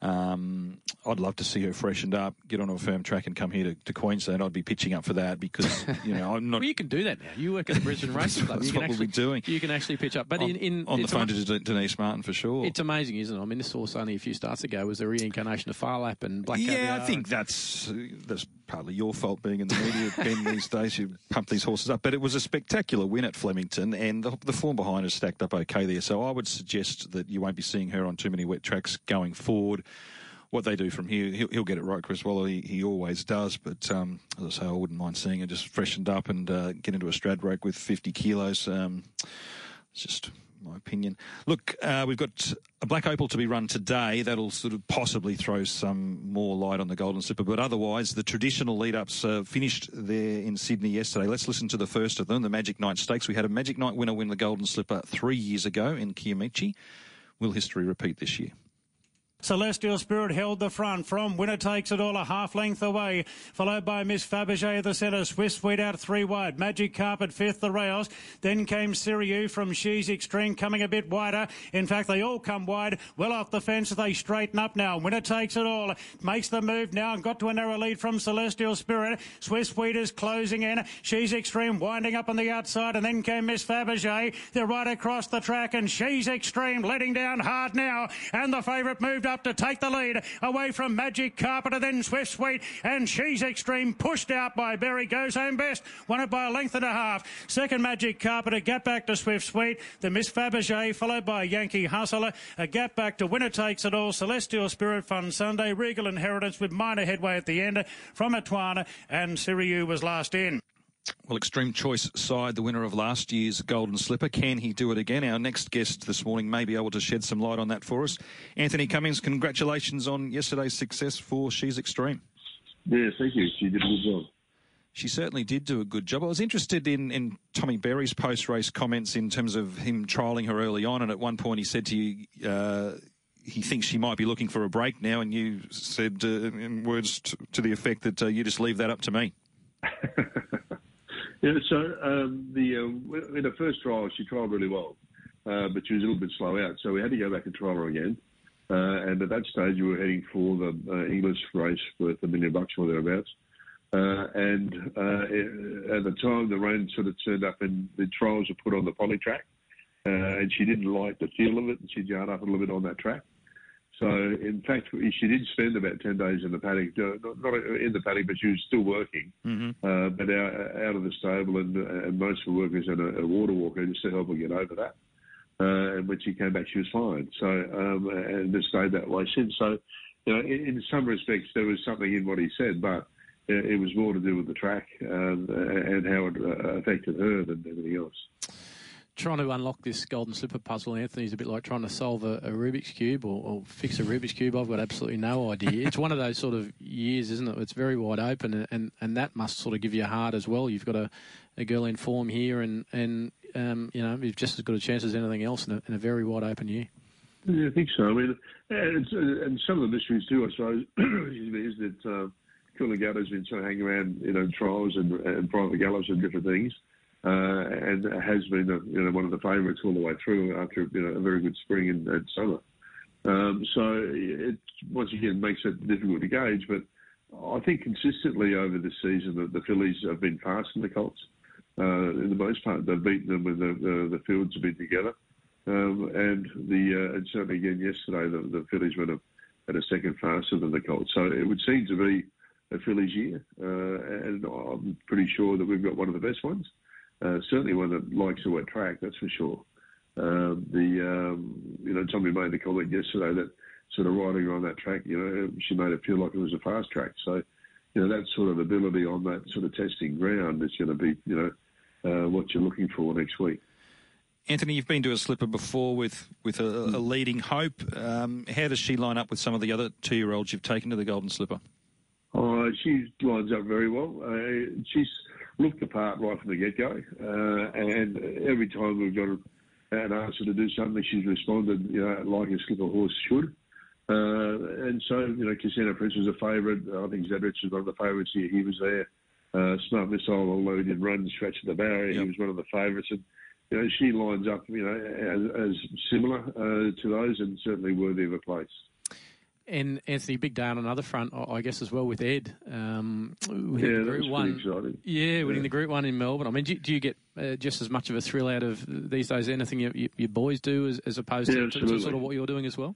Um, I'd love to see her freshened up, get on a firm track, and come here to, to Queensland. I'd be pitching up for that because you know I'm not. well, you can do that now. You work at the Brisbane Racing Club. That's you can what actually, we'll be doing. You can actually pitch up, but on, in, in on the phone to Denise Martin for sure. It's amazing, isn't it? I mean, this horse only a few starts ago was the reincarnation of Phar Lap and Black. Yeah, Caviar I think that's that's partly your fault being in the media, Ben. these days, you pump these horses up, but it was a spectacular win at Flemington, and the, the form behind has stacked up okay there. So I would suggest that you won't be seeing her on too many wet tracks going forward what they do from here, he'll, he'll get it right, Chris Waller. He, he always does. But um, as I say, I wouldn't mind seeing her just freshened up and uh, get into a Stradbroke with 50 kilos. Um, it's just my opinion. Look, uh, we've got a black opal to be run today. That'll sort of possibly throw some more light on the Golden Slipper. But otherwise, the traditional lead ups uh, finished there in Sydney yesterday. Let's listen to the first of them, the Magic Night Stakes. We had a Magic Night winner win the Golden Slipper three years ago in Kiamichi. Will history repeat this year? Celestial Spirit held the front from Winner Takes It All a half length away, followed by Miss Fabergé the centre. Swiss Sweet out three wide. Magic Carpet fifth, the rails. Then came Siriu from She's Extreme coming a bit wider. In fact, they all come wide. Well off the fence, they straighten up now. Winner Takes It All makes the move now and got to a narrow lead from Celestial Spirit. Swiss Sweet is closing in. She's Extreme winding up on the outside, and then came Miss Fabergé. They're right across the track, and She's Extreme letting down hard now. And the favourite moved up to take the lead. Away from Magic Carpenter, then Swift Sweet, and She's Extreme pushed out by Berry Goes Home Best, won it by a length and a half. Second Magic Carpenter, gap back to Swift Sweet, the Miss Fabergé, followed by Yankee Hustler, a gap back to Winner Takes It All, Celestial Spirit Fun Sunday, Regal Inheritance with minor headway at the end. From Atwana, and Siriu was last in. Well, Extreme Choice side, the winner of last year's Golden Slipper. Can he do it again? Our next guest this morning may be able to shed some light on that for us. Anthony Cummings, congratulations on yesterday's success for She's Extreme. Yeah, thank you. She did a good job. She certainly did do a good job. I was interested in, in Tommy Berry's post race comments in terms of him trialling her early on, and at one point he said to you, uh, he thinks she might be looking for a break now, and you said uh, in words to, to, the effect that uh, you just leave that up to me. Yeah, so um, the uh, in the first trial she trialled really well, uh, but she was a little bit slow out, so we had to go back and trial her again. Uh, and at that stage, we were heading for the uh, English race worth a million bucks or thereabouts. Uh, and uh, at the time, the rain sort of turned up, and the trials were put on the poly track, and she didn't like the feel of it, and she'd yard up a little bit on that track. So, in fact, she did spend about 10 days in the paddock, not, not in the paddock, but she was still working, mm-hmm. uh, but out, out, of the stable, and, and most of the workers had a, a, water walker just to help her get over that. Uh, and when she came back, she was fine. So, um, and has stayed that way since. So, you know, in, in, some respects, there was something in what he said, but it, was more to do with the track um, and how it uh, affected her than anything else trying to unlock this golden slipper puzzle, Anthony, is a bit like trying to solve a, a Rubik's cube or, or, fix a Rubik's cube. I've got absolutely no idea. it's one of those sort of years, isn't it? It's very wide open, and, and, and that must sort of give you a heart as well. You've got a, a girl in form here, and and um, you know you've just as good a chance as anything else in a, in a very wide open year. Yeah, I think so. I mean, and, and some of the mysteries too, I suppose, is that uh, Coolangatta's been sort of hanging around, you know, trials and, and private gallops and different things uh, and has been a, you know one of the favourites all the way through after you know, a very good spring and, and summer. Um, so it once again makes it difficult to gauge, but I think consistently over the season that the fillies have been fast in the Colts. Uh, in the most part, they've beaten them when the, the, the fields have been together. Um, and the uh, and certainly again yesterday, the, the fillies went a, at a second faster than the Colts. So it would seem to be a fillies year, uh, and I'm pretty sure that we've got one of the best ones. Uh, certainly one that likes a wet track, that's for sure. Um, the um, you know Tommy made the comment yesterday that sort of riding her on that track, you know, she made it feel like it was a fast track. So you know that sort of ability on that sort of testing ground is going to be you know uh, what you're looking for next week. Anthony, you've been to a slipper before with with a, a leading hope. Um, how does she line up with some of the other two year olds you've taken to the Golden Slipper? Oh, she lines up very well. Uh, she's looked the part right from the get go, uh, and every time we've got an answer to do something, she's responded, you know, like a slipper horse should. Uh, and so, you know, Casino Prince was a favourite. I think Zadrich was one of the favourites here. He was there. Uh, Smart Missile, although he did run stretch at the barrier, yep. he was one of the favourites. And, you know, she lines up, you know, as, as similar uh, to those and certainly worthy of a place. And Anthony, big day on another front, I guess, as well with Ed. Um, yeah, Group One. Exciting. Yeah, winning yeah. the Group One in Melbourne. I mean, do, do you get uh, just as much of a thrill out of these days anything you, you, your boys do as, as opposed yeah, to, to, sort of what you're doing as well?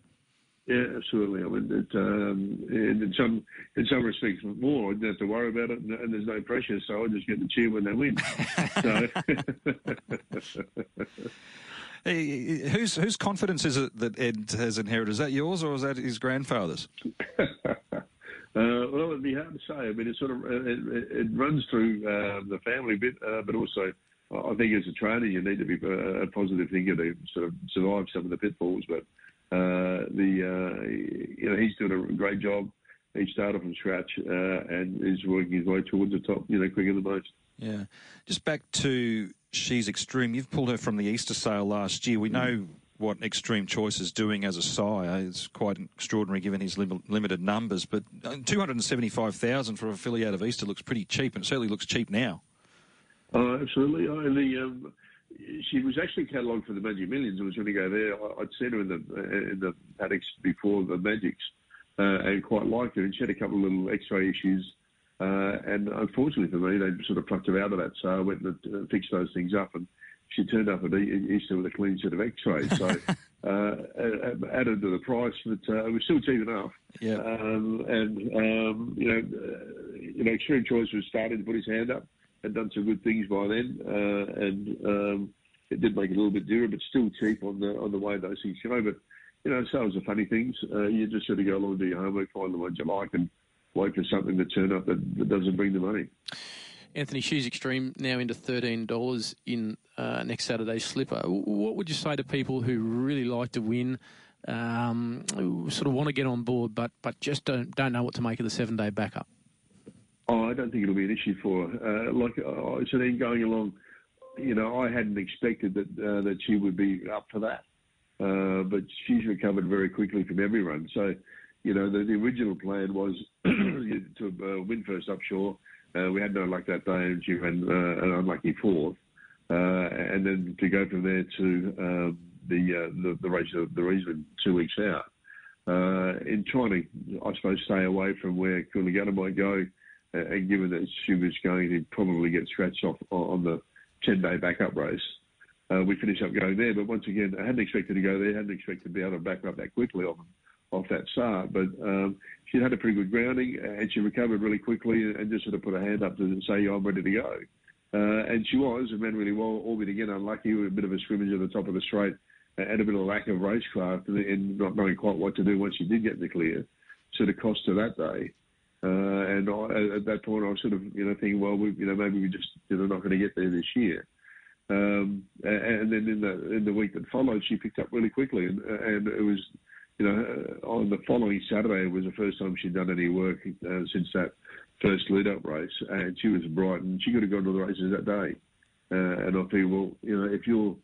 Yeah, absolutely. I mean, it, um, in some in some respects more. I don't have to worry about it, and, and there's no pressure, so I just get to cheer when they win. so. Whose whose confidence is it that Ed has inherited? Is that yours or is that his grandfather's? Uh, well, it'd be hard to say. I mean, it sort of it, it runs through uh, the family bit, uh, but also I think as a trainer you need to be a positive thinker to sort of survive some of the pitfalls. But uh, the uh, you know he's doing a great job. He started from scratch and is working his way towards the top. You know, quicker than most. Yeah, just back to she's extreme. You've pulled her from the Easter sale last year. We know what Extreme Choice is doing as a sire It's quite extraordinary given his lim- limited numbers. But uh, 275,000 for a filly out of Easter looks pretty cheap, and it certainly looks cheap now. Oh, absolutely. I, the, um, she was actually catalogued for the Magic Millions. I was going to go there. I, would seen her in the in the paddocks before the Magics, uh, and quite liked her. And she had a couple of little X-ray issues. Uh, and unfortunately for me, they sort of plucked her out of that. So I went and uh, fixed those things up, and she turned up at Easter with a clean set of X-rays. So uh, added to the price, but uh, it was still cheap enough. Yeah. Um, and um, you know, uh, you know, Extreme Choice was starting to put his hand up had done some good things by then, uh, and um, it did make it a little bit dearer, but still cheap on the on the way those things go. But you know, sales are funny things. Uh, you just sort of go along, do your homework, find the ones you like, and wait for something to turn up that, that doesn't bring the money. Anthony She's Extreme now into thirteen dollars in uh, next Saturday's slipper. What would you say to people who really like to win, um, sort of want to get on board, but but just don't don't know what to make of the seven day backup? Oh, I don't think it'll be an issue for her. Uh, like uh, so, then going along, you know, I hadn't expected that uh, that she would be up for that, uh, but she's recovered very quickly from every run. So, you know, the, the original plan was to uh, win first up shore. Uh, we had no luck that day, and she ran an unlucky fourth, and then to go from there to um, the, the the race of the reason two weeks out. in trying to, I suppose, stay away from where Coolangatta might go and given that she was going to probably get scratched off on the 10 day backup race, uh, we finished up going there. But once again, I hadn't expected to go there, hadn't expected to be able to back up that quickly off that start. But um, she had a pretty good grounding and she recovered really quickly and just sort of put her hand up to say, I'm ready to go. Uh, and she was, and ran really well, albeit again unlucky with a bit of a scrimmage at the top of the straight and a bit of a lack of racecraft and not knowing quite what to do once she did get the clear. Sort of cost her that day. Uh, and I, at that point, I was sort of, you know, thinking, well, we, you know, maybe we just, you know, not going to get there this year. Um, and then in the in the week that followed, she picked up really quickly, and, and it was, you know, uh, on the following Saturday, was the first time she'd done any work uh, since that first lead-up race, and she was bright, and she could have gone to the races that day. Uh, and I think, well, you know, if you're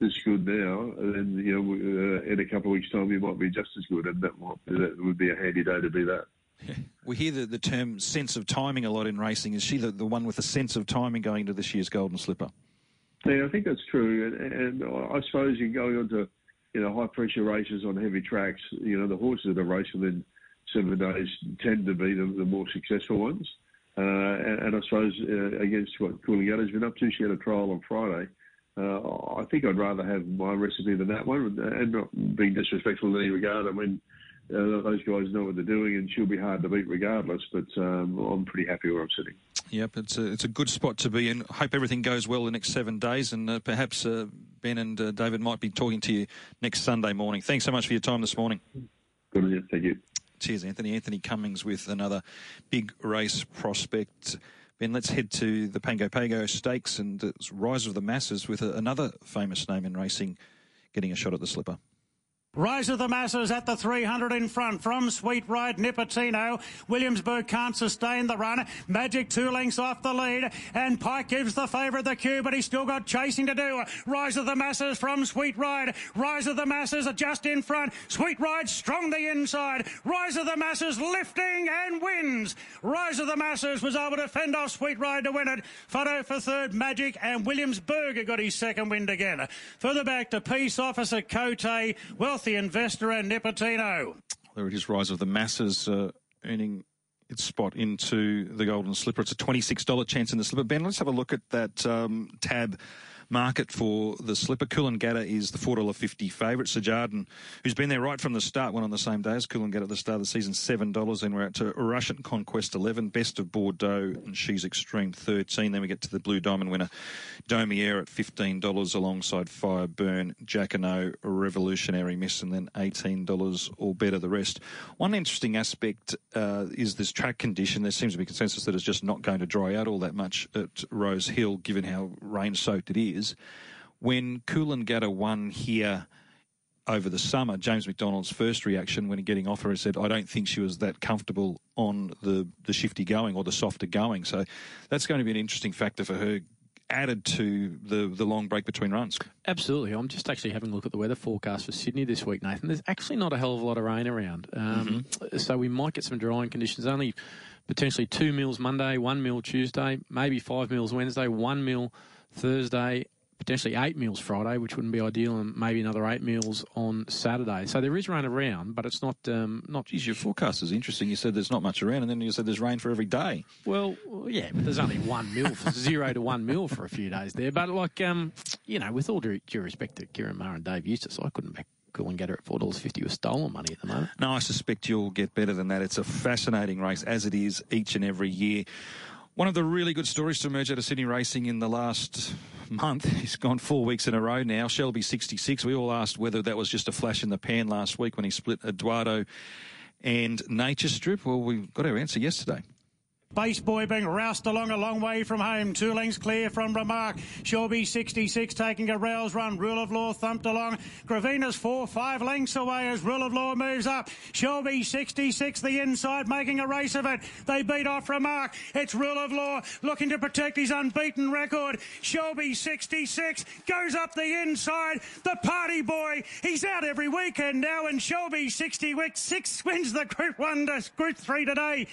this good now, then you know, uh, in a couple of weeks' time, you might be just as good, and that might that would be a handy day to be that. We hear the, the term sense of timing a lot in racing. Is she the, the one with the sense of timing going into this year's Golden Slipper? Yeah, I think that's true. And, and I suppose you're going on to, you know, high pressure races on heavy tracks. You know, the horses that are racing in seven days tend to be the, the more successful ones. Uh, and, and, I suppose uh, against what Coolangatta's been up to, she had a trial on Friday. Uh, I think I'd rather have my recipe than that one, and not being disrespectful in any regard. I mean, uh, those guys know what they're doing, and she'll be hard to beat regardless. But um, I'm pretty happy where I'm sitting. Yep, it's a it's a good spot to be in. Hope everything goes well the next seven days, and uh, perhaps uh, Ben and uh, David might be talking to you next Sunday morning. Thanks so much for your time this morning. Good on you. Thank you. Cheers, Anthony. Anthony Cummings with another big race prospect. Ben, let's head to the Pango Pago Stakes and the Rise of the Masses with another famous name in racing getting a shot at the slipper. Rise of the masses at the 300 in front from Sweet Ride Nipotino. Williamsburg can't sustain the run. Magic two lengths off the lead. And Pike gives the favourite the cue, but he's still got chasing to do. Rise of the masses from Sweet Ride. Rise of the masses are just in front. Sweet Ride strong the inside. Rise of the masses lifting and wins. Rise of the masses was able to fend off Sweet Ride to win it. Photo for third, Magic, and Williamsburg got his second win again. Further back to Peace Officer Cote. Well the investor and Nipotino. There it is, Rise of the Masses uh, earning its spot into the Golden Slipper. It's a $26 chance in the Slipper. Ben, let's have a look at that um, tab market for the slipper. Coolangatta is the $4.50 favourite. Sejardan, who's been there right from the start, went on the same day as Coolangatta at the start of the season, $7. Then we're out to Russian Conquest 11, Best of Bordeaux, and She's Extreme 13. Then we get to the Blue Diamond winner, Daumier at $15 alongside Fire Burn, Jacquinot, Revolutionary Miss, and then $18 or better the rest. One interesting aspect uh, is this track condition. There seems to be consensus that it's just not going to dry out all that much at Rose Hill, given how rain soaked it is is when Coolangatta won here over the summer, James McDonald's first reaction when getting off her said, I don't think she was that comfortable on the, the shifty going or the softer going. So that's going to be an interesting factor for her added to the the long break between runs. Absolutely. I'm just actually having a look at the weather forecast for Sydney this week, Nathan. There's actually not a hell of a lot of rain around. Um, mm-hmm. So we might get some drying conditions. Only potentially two mils Monday, one mil Tuesday, maybe five mils Wednesday, one mil Thursday, potentially eight meals Friday, which wouldn't be ideal, and maybe another eight meals on Saturday. So there is rain around, but it's not um, not. Geez, your forecast is interesting. You said there's not much around, and then you said there's rain for every day. Well, yeah, but there's only one mil, zero to one mil for a few days there. But like, um, you know, with all due, due respect to Kieran Maher and Dave Eustace, I couldn't back Cool and Coolangatta at four dollars fifty with stolen money at the moment. No, I suspect you'll get better than that. It's a fascinating race, as it is each and every year. One of the really good stories to emerge out of Sydney racing in the last month. He's gone four weeks in a row now. Shelby 66. We all asked whether that was just a flash in the pan last week when he split Eduardo and Nature Strip. Well, we got our answer yesterday. Base boy being roused along a long way from home. Two lengths clear from Remark. Shelby 66 taking a rails run. Rule of Law thumped along. Gravina's four, five lengths away as Rule of Law moves up. Shelby 66 the inside making a race of it. They beat off Remark. It's Rule of Law looking to protect his unbeaten record. Shelby 66 goes up the inside. The party boy, he's out every weekend now and Shelby 66 wins the Group 1 to Group 3 today.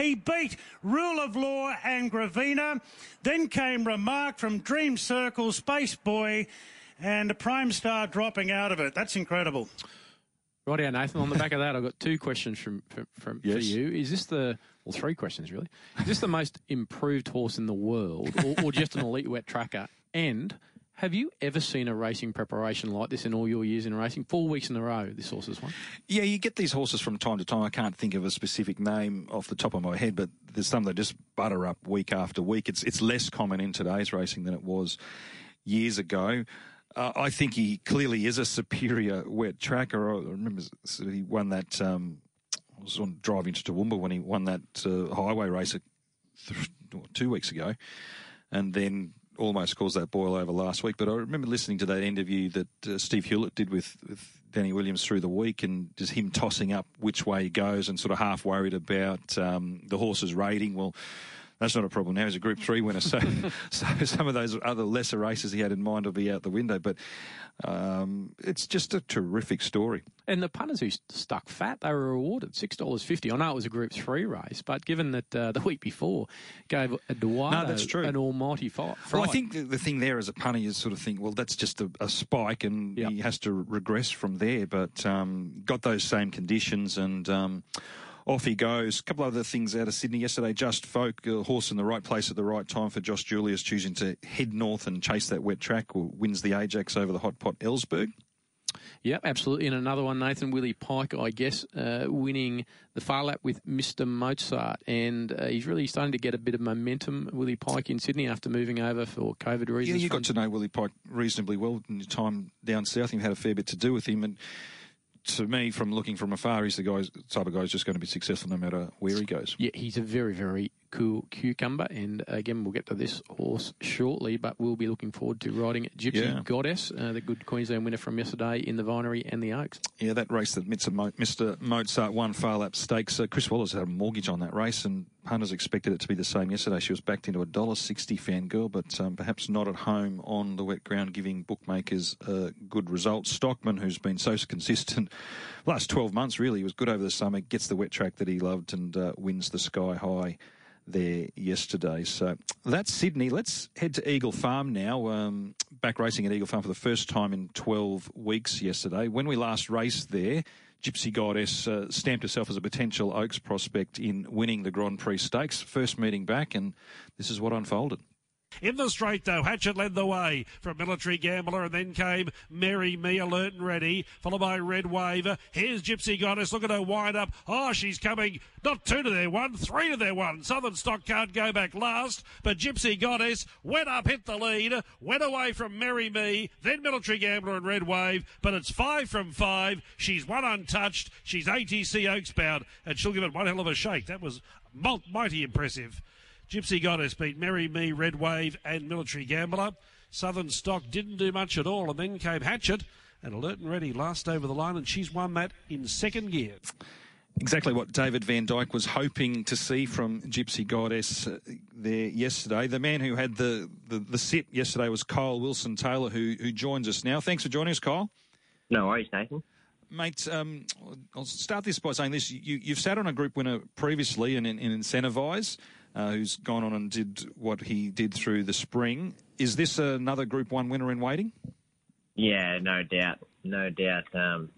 He beat Rule of Law and Gravina. Then came Remark from Dream Circle, Space Boy, and Prime Star dropping out of it. That's incredible. Right, Nathan. On the back of that, I've got two questions from, from, from yes. for you. Is this the well, three questions really? Is this the most improved horse in the world, or, or just an elite wet tracker? And have you ever seen a racing preparation like this in all your years in racing? Four weeks in a row, this horse has won. Yeah, you get these horses from time to time. I can't think of a specific name off the top of my head, but there's some that just butter up week after week. It's it's less common in today's racing than it was years ago. Uh, I think he clearly is a superior wet tracker. I remember he won that. Um, I was on driving to Toowoomba when he won that uh, highway race th- two weeks ago, and then almost caused that boil over last week. But I remember listening to that interview that uh, Steve Hewlett did with, with Danny Williams through the week, and just him tossing up which way he goes, and sort of half worried about um, the horse's rating. Well. That's not a problem now. He's a Group Three winner, so so some of those other lesser races he had in mind will be out the window. But um, it's just a terrific story. And the punters who stuck fat, they were rewarded six dollars fifty. I know it was a Group Three race, but given that uh, the week before gave Eduardo no, that's true. an almighty fight. Well, I think the, the, thing there as a punter, is sort of think, well, that's just a, a spike, and yep. he has to regress from there. But um, got those same conditions and. Um, off he goes. A couple of other things out of Sydney yesterday. Just Folk, a horse in the right place at the right time for Josh Julius, choosing to head north and chase that wet track, wins the Ajax over the hot pot Ellsberg. Yep, absolutely. And another one, Nathan Willie Pike, I guess, uh, winning the Phar Lap with Mr. Mozart. And uh, he's really starting to get a bit of momentum, Willie Pike, in Sydney after moving over for COVID reasons. Yeah, you got to know Willie Pike reasonably well in your time down south. You've had a fair bit to do with him. And to me, from looking from afar, he's the guy, type of guy who's just going to be successful no matter where he goes. Yeah, he's a very, very cool cucumber. And again, we'll get to this horse shortly, but we'll be looking forward to riding Gypsy yeah. Goddess, uh, the good Queensland winner from yesterday in the Vinery and the Oaks. Yeah, that race that Mr. Mozart won Phar Lap Stakes. Uh, Chris Waller had a mortgage on that race, and punters expected it to be the same yesterday. She was backed into a dollar sixty fangirl, but um, perhaps not at home on the wet ground, giving bookmakers a good result. Stockman, who's been so consistent last twelve months, really was good over the summer. Gets the wet track that he loved and uh, wins the Sky High there yesterday. So that's Sydney. Let's head to Eagle Farm now. Um, back racing at Eagle Farm for the first time in 12 weeks yesterday. When we last raced there, Gypsy Goddess uh, stamped herself as a potential Oaks prospect in winning the Grand Prix Stakes. First meeting back, and this is what unfolded. In the straight, though, Hatchet led the way from Military Gambler, and then came Mary Me, alert and ready, followed by Red Wave. Here's Gypsy Goddess. Look at her wind up. Oh, she's coming. Not two to their one, three to their one. Southern Stock can't go back last, but Gypsy Goddess went up, hit the lead, went away from Mary Me, then Military Gambler and Red Wave, but it's five from five. She's one untouched. She's ATC Oaks bound, and she'll give it one hell of a shake. That was mighty impressive. Gypsy Goddess beat Merry Me, Red Wave, and Military Gambler. Southern Stock didn't do much at all, and then came Hatchet and Alert and Ready last over the line, and she's won that in second gear. Exactly what David Vandyke was hoping to see from Gypsy Goddess uh, there yesterday. The man who had the, the, the sit yesterday was Kyle Wilson Taylor, who, who joins us now. Thanks for joining us, Kyle. No worries, Nathan. Mate, um, I'll start this by saying this. You, have sat on a group winner previously in, in Incentivise, uh, who's gone on and did what he did through the spring. Is this another Group 1 winner in waiting? Yeah, no doubt. No doubt. Um,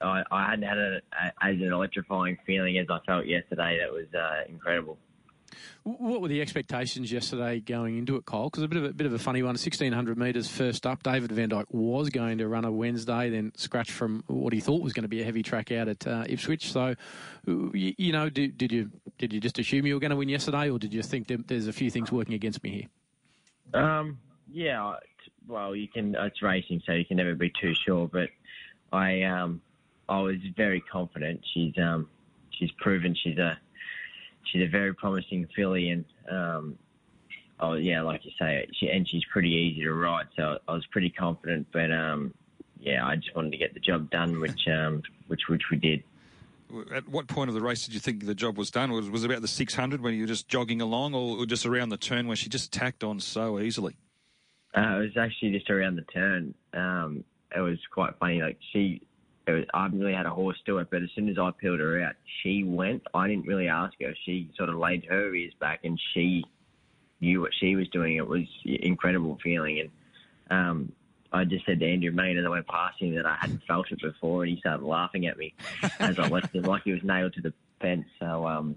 I, I hadn't had a, a, as an electrifying feeling as I felt yesterday. That was uh, incredible. What were the expectations yesterday going into it, Kyle? Because a bit of a bit of a funny one. 1600 metres first up. David Vandyke was going to run a Wednesday, then scratch from what he thought was going to be a heavy track out at uh, Ipswich. So, you, you know, did, did, you did you just assume you were going to win yesterday, or did you think there's a few things working against me here? Um, yeah. Well, you can. It's racing, so you can never be too sure. But I um, I was very confident. She's um, she's proven she's a she's a very promising filly, and um, oh yeah, like you say, she, and she's pretty easy to ride. So I was pretty confident, but um, yeah, I just wanted to get the job done, which um, which which we did. At what point of the race did you think the job was done? Was was it about the 600 when you were just jogging along, or just around the turn where she just tacked on so easily? Uh, it was actually just around the turn. Um, it was quite funny. Like she was, I really had a horse do it, but as soon as I peeled her out, she went. I didn't really ask her. She sort of laid her ears back and she knew what she was doing. It was incredible feeling. And um, I just said to Andrew Mayne as I went past him that I hadn't felt it before, and he started laughing at me as I left him like he was nailed to the fence. So um,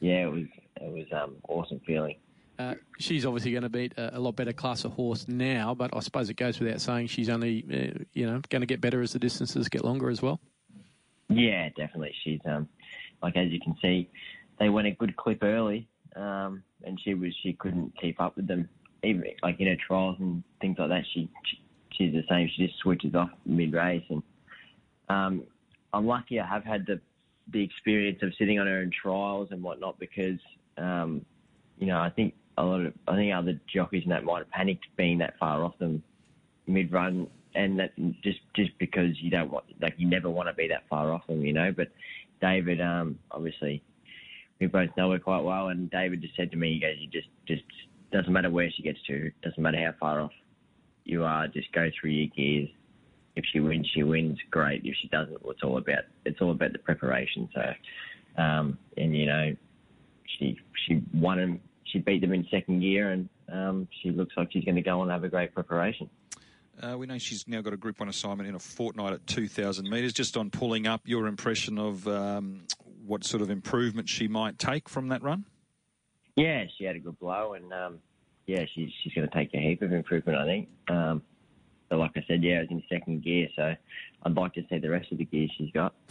yeah, it was it was um, awesome feeling. Uh, she's obviously going to beat a, a, lot better class of horse now, but I suppose it goes without saying she's only, uh, you know, going to get better as the distances get longer as well. Yeah, definitely. She's um, like as you can see, they went a good clip early, um, and she was she couldn't keep up with them. Even like in her trials and things like that, she, she she's the same. She just switches off mid race, and um, I'm lucky I have had the the experience of sitting on her in trials and whatnot because um, you know I think a lot of I think other jockeys and that might have panicked being that far off them mid run, and that just just because you don't want like you never want to be that far off them, you know. But David, um, obviously, we both know her quite well, and David just said to me, he goes, "You just just doesn't matter where she gets to, doesn't matter how far off you are, just go through your gears." If she wins, she wins. Great. If she doesn't, it's all about it's all about the preparation. So, um, and you know, she she won him she beat them in second gear, and um, she looks like she's going to go on and have a great preparation. Uh, we know she's now got a Group One assignment in a fortnight at 2,000 metres. Just on pulling up, your impression of um, what sort of improvement she might take from that run? Yeah, she had a good blow, and um, yeah, she's she's going to take a heap of improvement, I think. Um, but like I said, yeah, it was in second gear, so I'd like to see the rest of the gear she's got.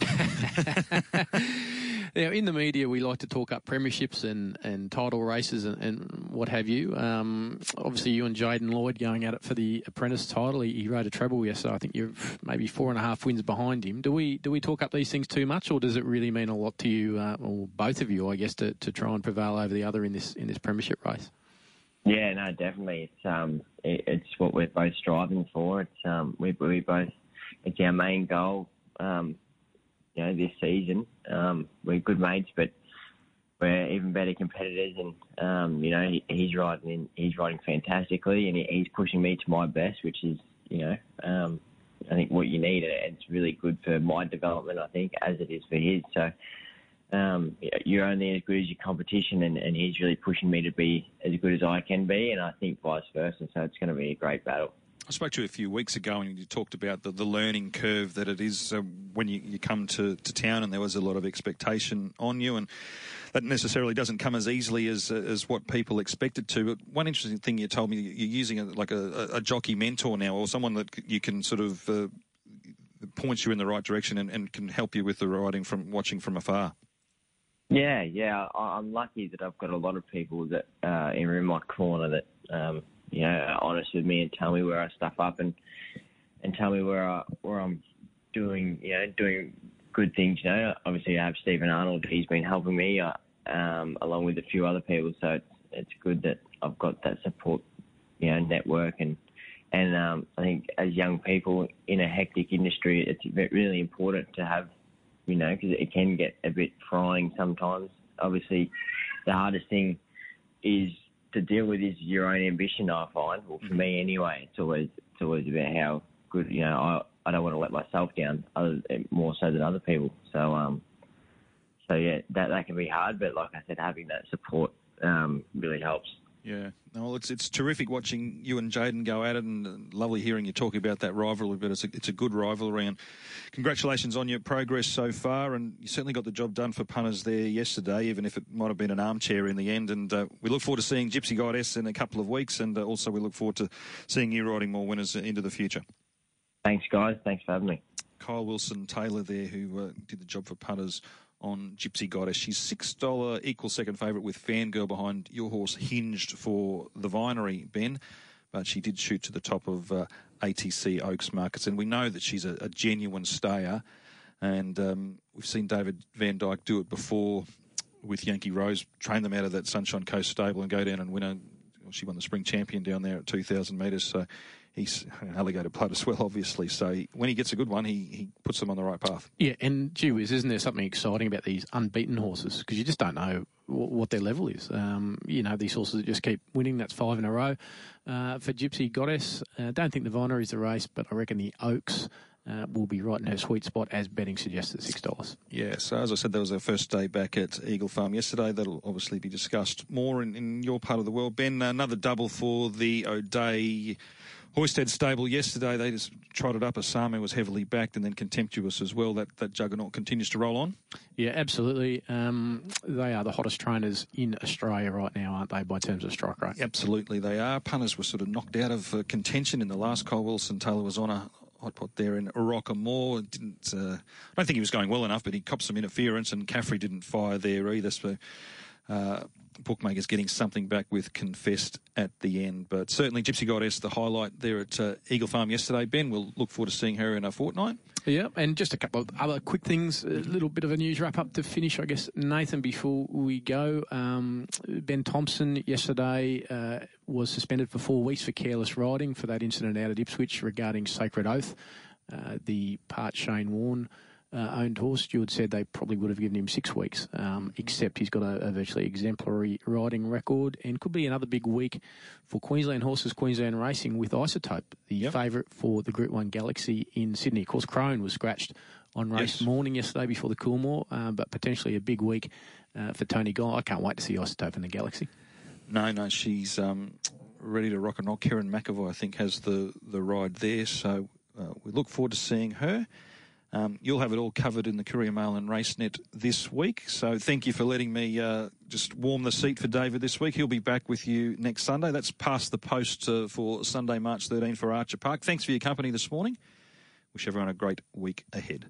Now, in the media, we like to talk up premierships and, and title races and, and what have you. Um, obviously, you and Jaden Lloyd going at it for the apprentice title. He, he rode a treble yesterday. I think you're maybe four and a half wins behind him. Do we do we talk up these things too much, or does it really mean a lot to you, uh, or both of you, I guess, to, to try and prevail over the other in this in this premiership race? Yeah, no, definitely. It's um, it, it's what we're both striving for. It's um, we we both it's our main goal. Um, you know, this season. Um, we're good mates, but we're even better competitors. And um, you know, he, he's riding, in, he's riding fantastically, and he, he's pushing me to my best, which is, you know, um, I think what you need. And it's really good for my development, I think, as it is for his. So. Um, you're only as good as your competition, and, and he's really pushing me to be as good as I can be, and I think vice versa. So it's going to be a great battle. I spoke to you a few weeks ago and you talked about the, the learning curve that it is uh, when you, you come to, to town and there was a lot of expectation on you and that necessarily doesn't come as easily as as what people expected to. But one interesting thing you told me, you're using a, like a, a, jockey mentor now or someone that you can sort of uh, points you in the right direction and, and, can help you with the riding from watching from afar. Yeah, yeah, I'm lucky that I've got a lot of people that uh, in my corner that um, you know, honest with me and tell me where I stuff up and and tell me where I where I'm doing you know doing good things. You know, obviously I have Stephen Arnold. He's been helping me uh, um, along with a few other people. So it's it's good that I've got that support, you know, network and. And um, I think as young people in a hectic industry, it's really important to have you know, because it can get a bit frying sometimes. Obviously, the hardest thing is to deal with is your own ambition. I find, well, for me anyway, it's always it's always about how good you know. I I don't want to let myself down, other, more so than other people. So um, so yeah, that that can be hard. But like I said, having that support um, really helps. Yeah, well, it's it's terrific watching you and Jaden go at it, and lovely hearing you talk about that rivalry. But it's a, it's a good rivalry, and congratulations on your progress so far. And you certainly got the job done for punters there yesterday, even if it might have been an armchair in the end. And uh, we look forward to seeing Gypsy Goddess in a couple of weeks, and uh, also we look forward to seeing you riding more winners into the future. Thanks, guys. Thanks for having me. Kyle Wilson Taylor there, who uh, did the job for punters on Gypsy Goddess. She's $6 equal second favourite with Fangirl behind your horse Hinged for the Vinery, Ben. But she did shoot to the top of uh, ATC Oaks markets. And we know that she's a, a genuine stayer. And um, we've seen David Vandyke do it before with Yankee Rose, train them out of that Sunshine Coast stable and go down and win a. She won the spring champion down there at 2,000 metres. So he's an alligator blood as well, obviously. So he, when he gets a good one, he, he puts them on the right path. Yeah, and gee whiz, isn't there something exciting about these unbeaten horses? Because you just don't know w- what their level is. Um, you know, these horses that just keep winning. That's five in a row. Uh, for Gypsy Goddess, I uh, don't think the Vinery is the race, but I reckon the Oaks. Uh, will be right in her sweet spot as betting suggests at six dollars. Yeah, so as I said, that was our first day back at Eagle Farm yesterday. That'll obviously be discussed more in, in your part of the world. Ben, another double for the O'Day Hoysted stable yesterday, they just trotted up. Asami was heavily backed and then contemptuous as well. That that juggernaut continues to roll on. Yeah, absolutely. Um, they are the hottest trainers in Australia right now, aren't they, by terms of strike rate? Absolutely, they are. Punters were sort of knocked out of uh, contention in the last. Kyle Wilson Taylor was on a hot pot there in Rockamore. Didn't uh, I don't think he was going well enough, but he copped some interference, and Caffrey didn't fire there either. So. Uh, bookmakers getting something back with Confessed at the end. But certainly Gypsy Goddess, the highlight there at uh, Eagle Farm yesterday. Ben, we'll look forward to seeing her in a fortnight. Yeah, and just a couple of other quick things. A little bit of a news wrap up to finish, I guess, Nathan, before we go. Um, ben Thompson yesterday uh, was suspended for four weeks for careless riding for that incident out at Ipswich regarding Sacred Oath. Uh, the part Shane Warne uh, owned horse, Stewart said they probably would have given him six weeks, um, except he's got a, a, virtually exemplary riding record and could be another big week for Queensland horses, Queensland racing with Isotope, the yep. favourite for the Group 1 Galaxy in Sydney. Of course, Crone was scratched on race yes. morning yesterday before the Coolmore, uh, but potentially a big week uh, for Tony Guy. I can't wait to see Isotope in the Galaxy. No, no, she's um, ready to rock and roll. Kerrin McEvoy, I think, has the, the ride there, so uh, we look forward to seeing her. Um, you'll have it all covered in the Courier Mail and RaceNet this week. So thank you for letting me uh, just warm the seat for David this week. He'll be back with you next Sunday. That's past the post uh, for Sunday, March 13 for Archer Park. Thanks for your company this morning. Wish everyone a great week ahead.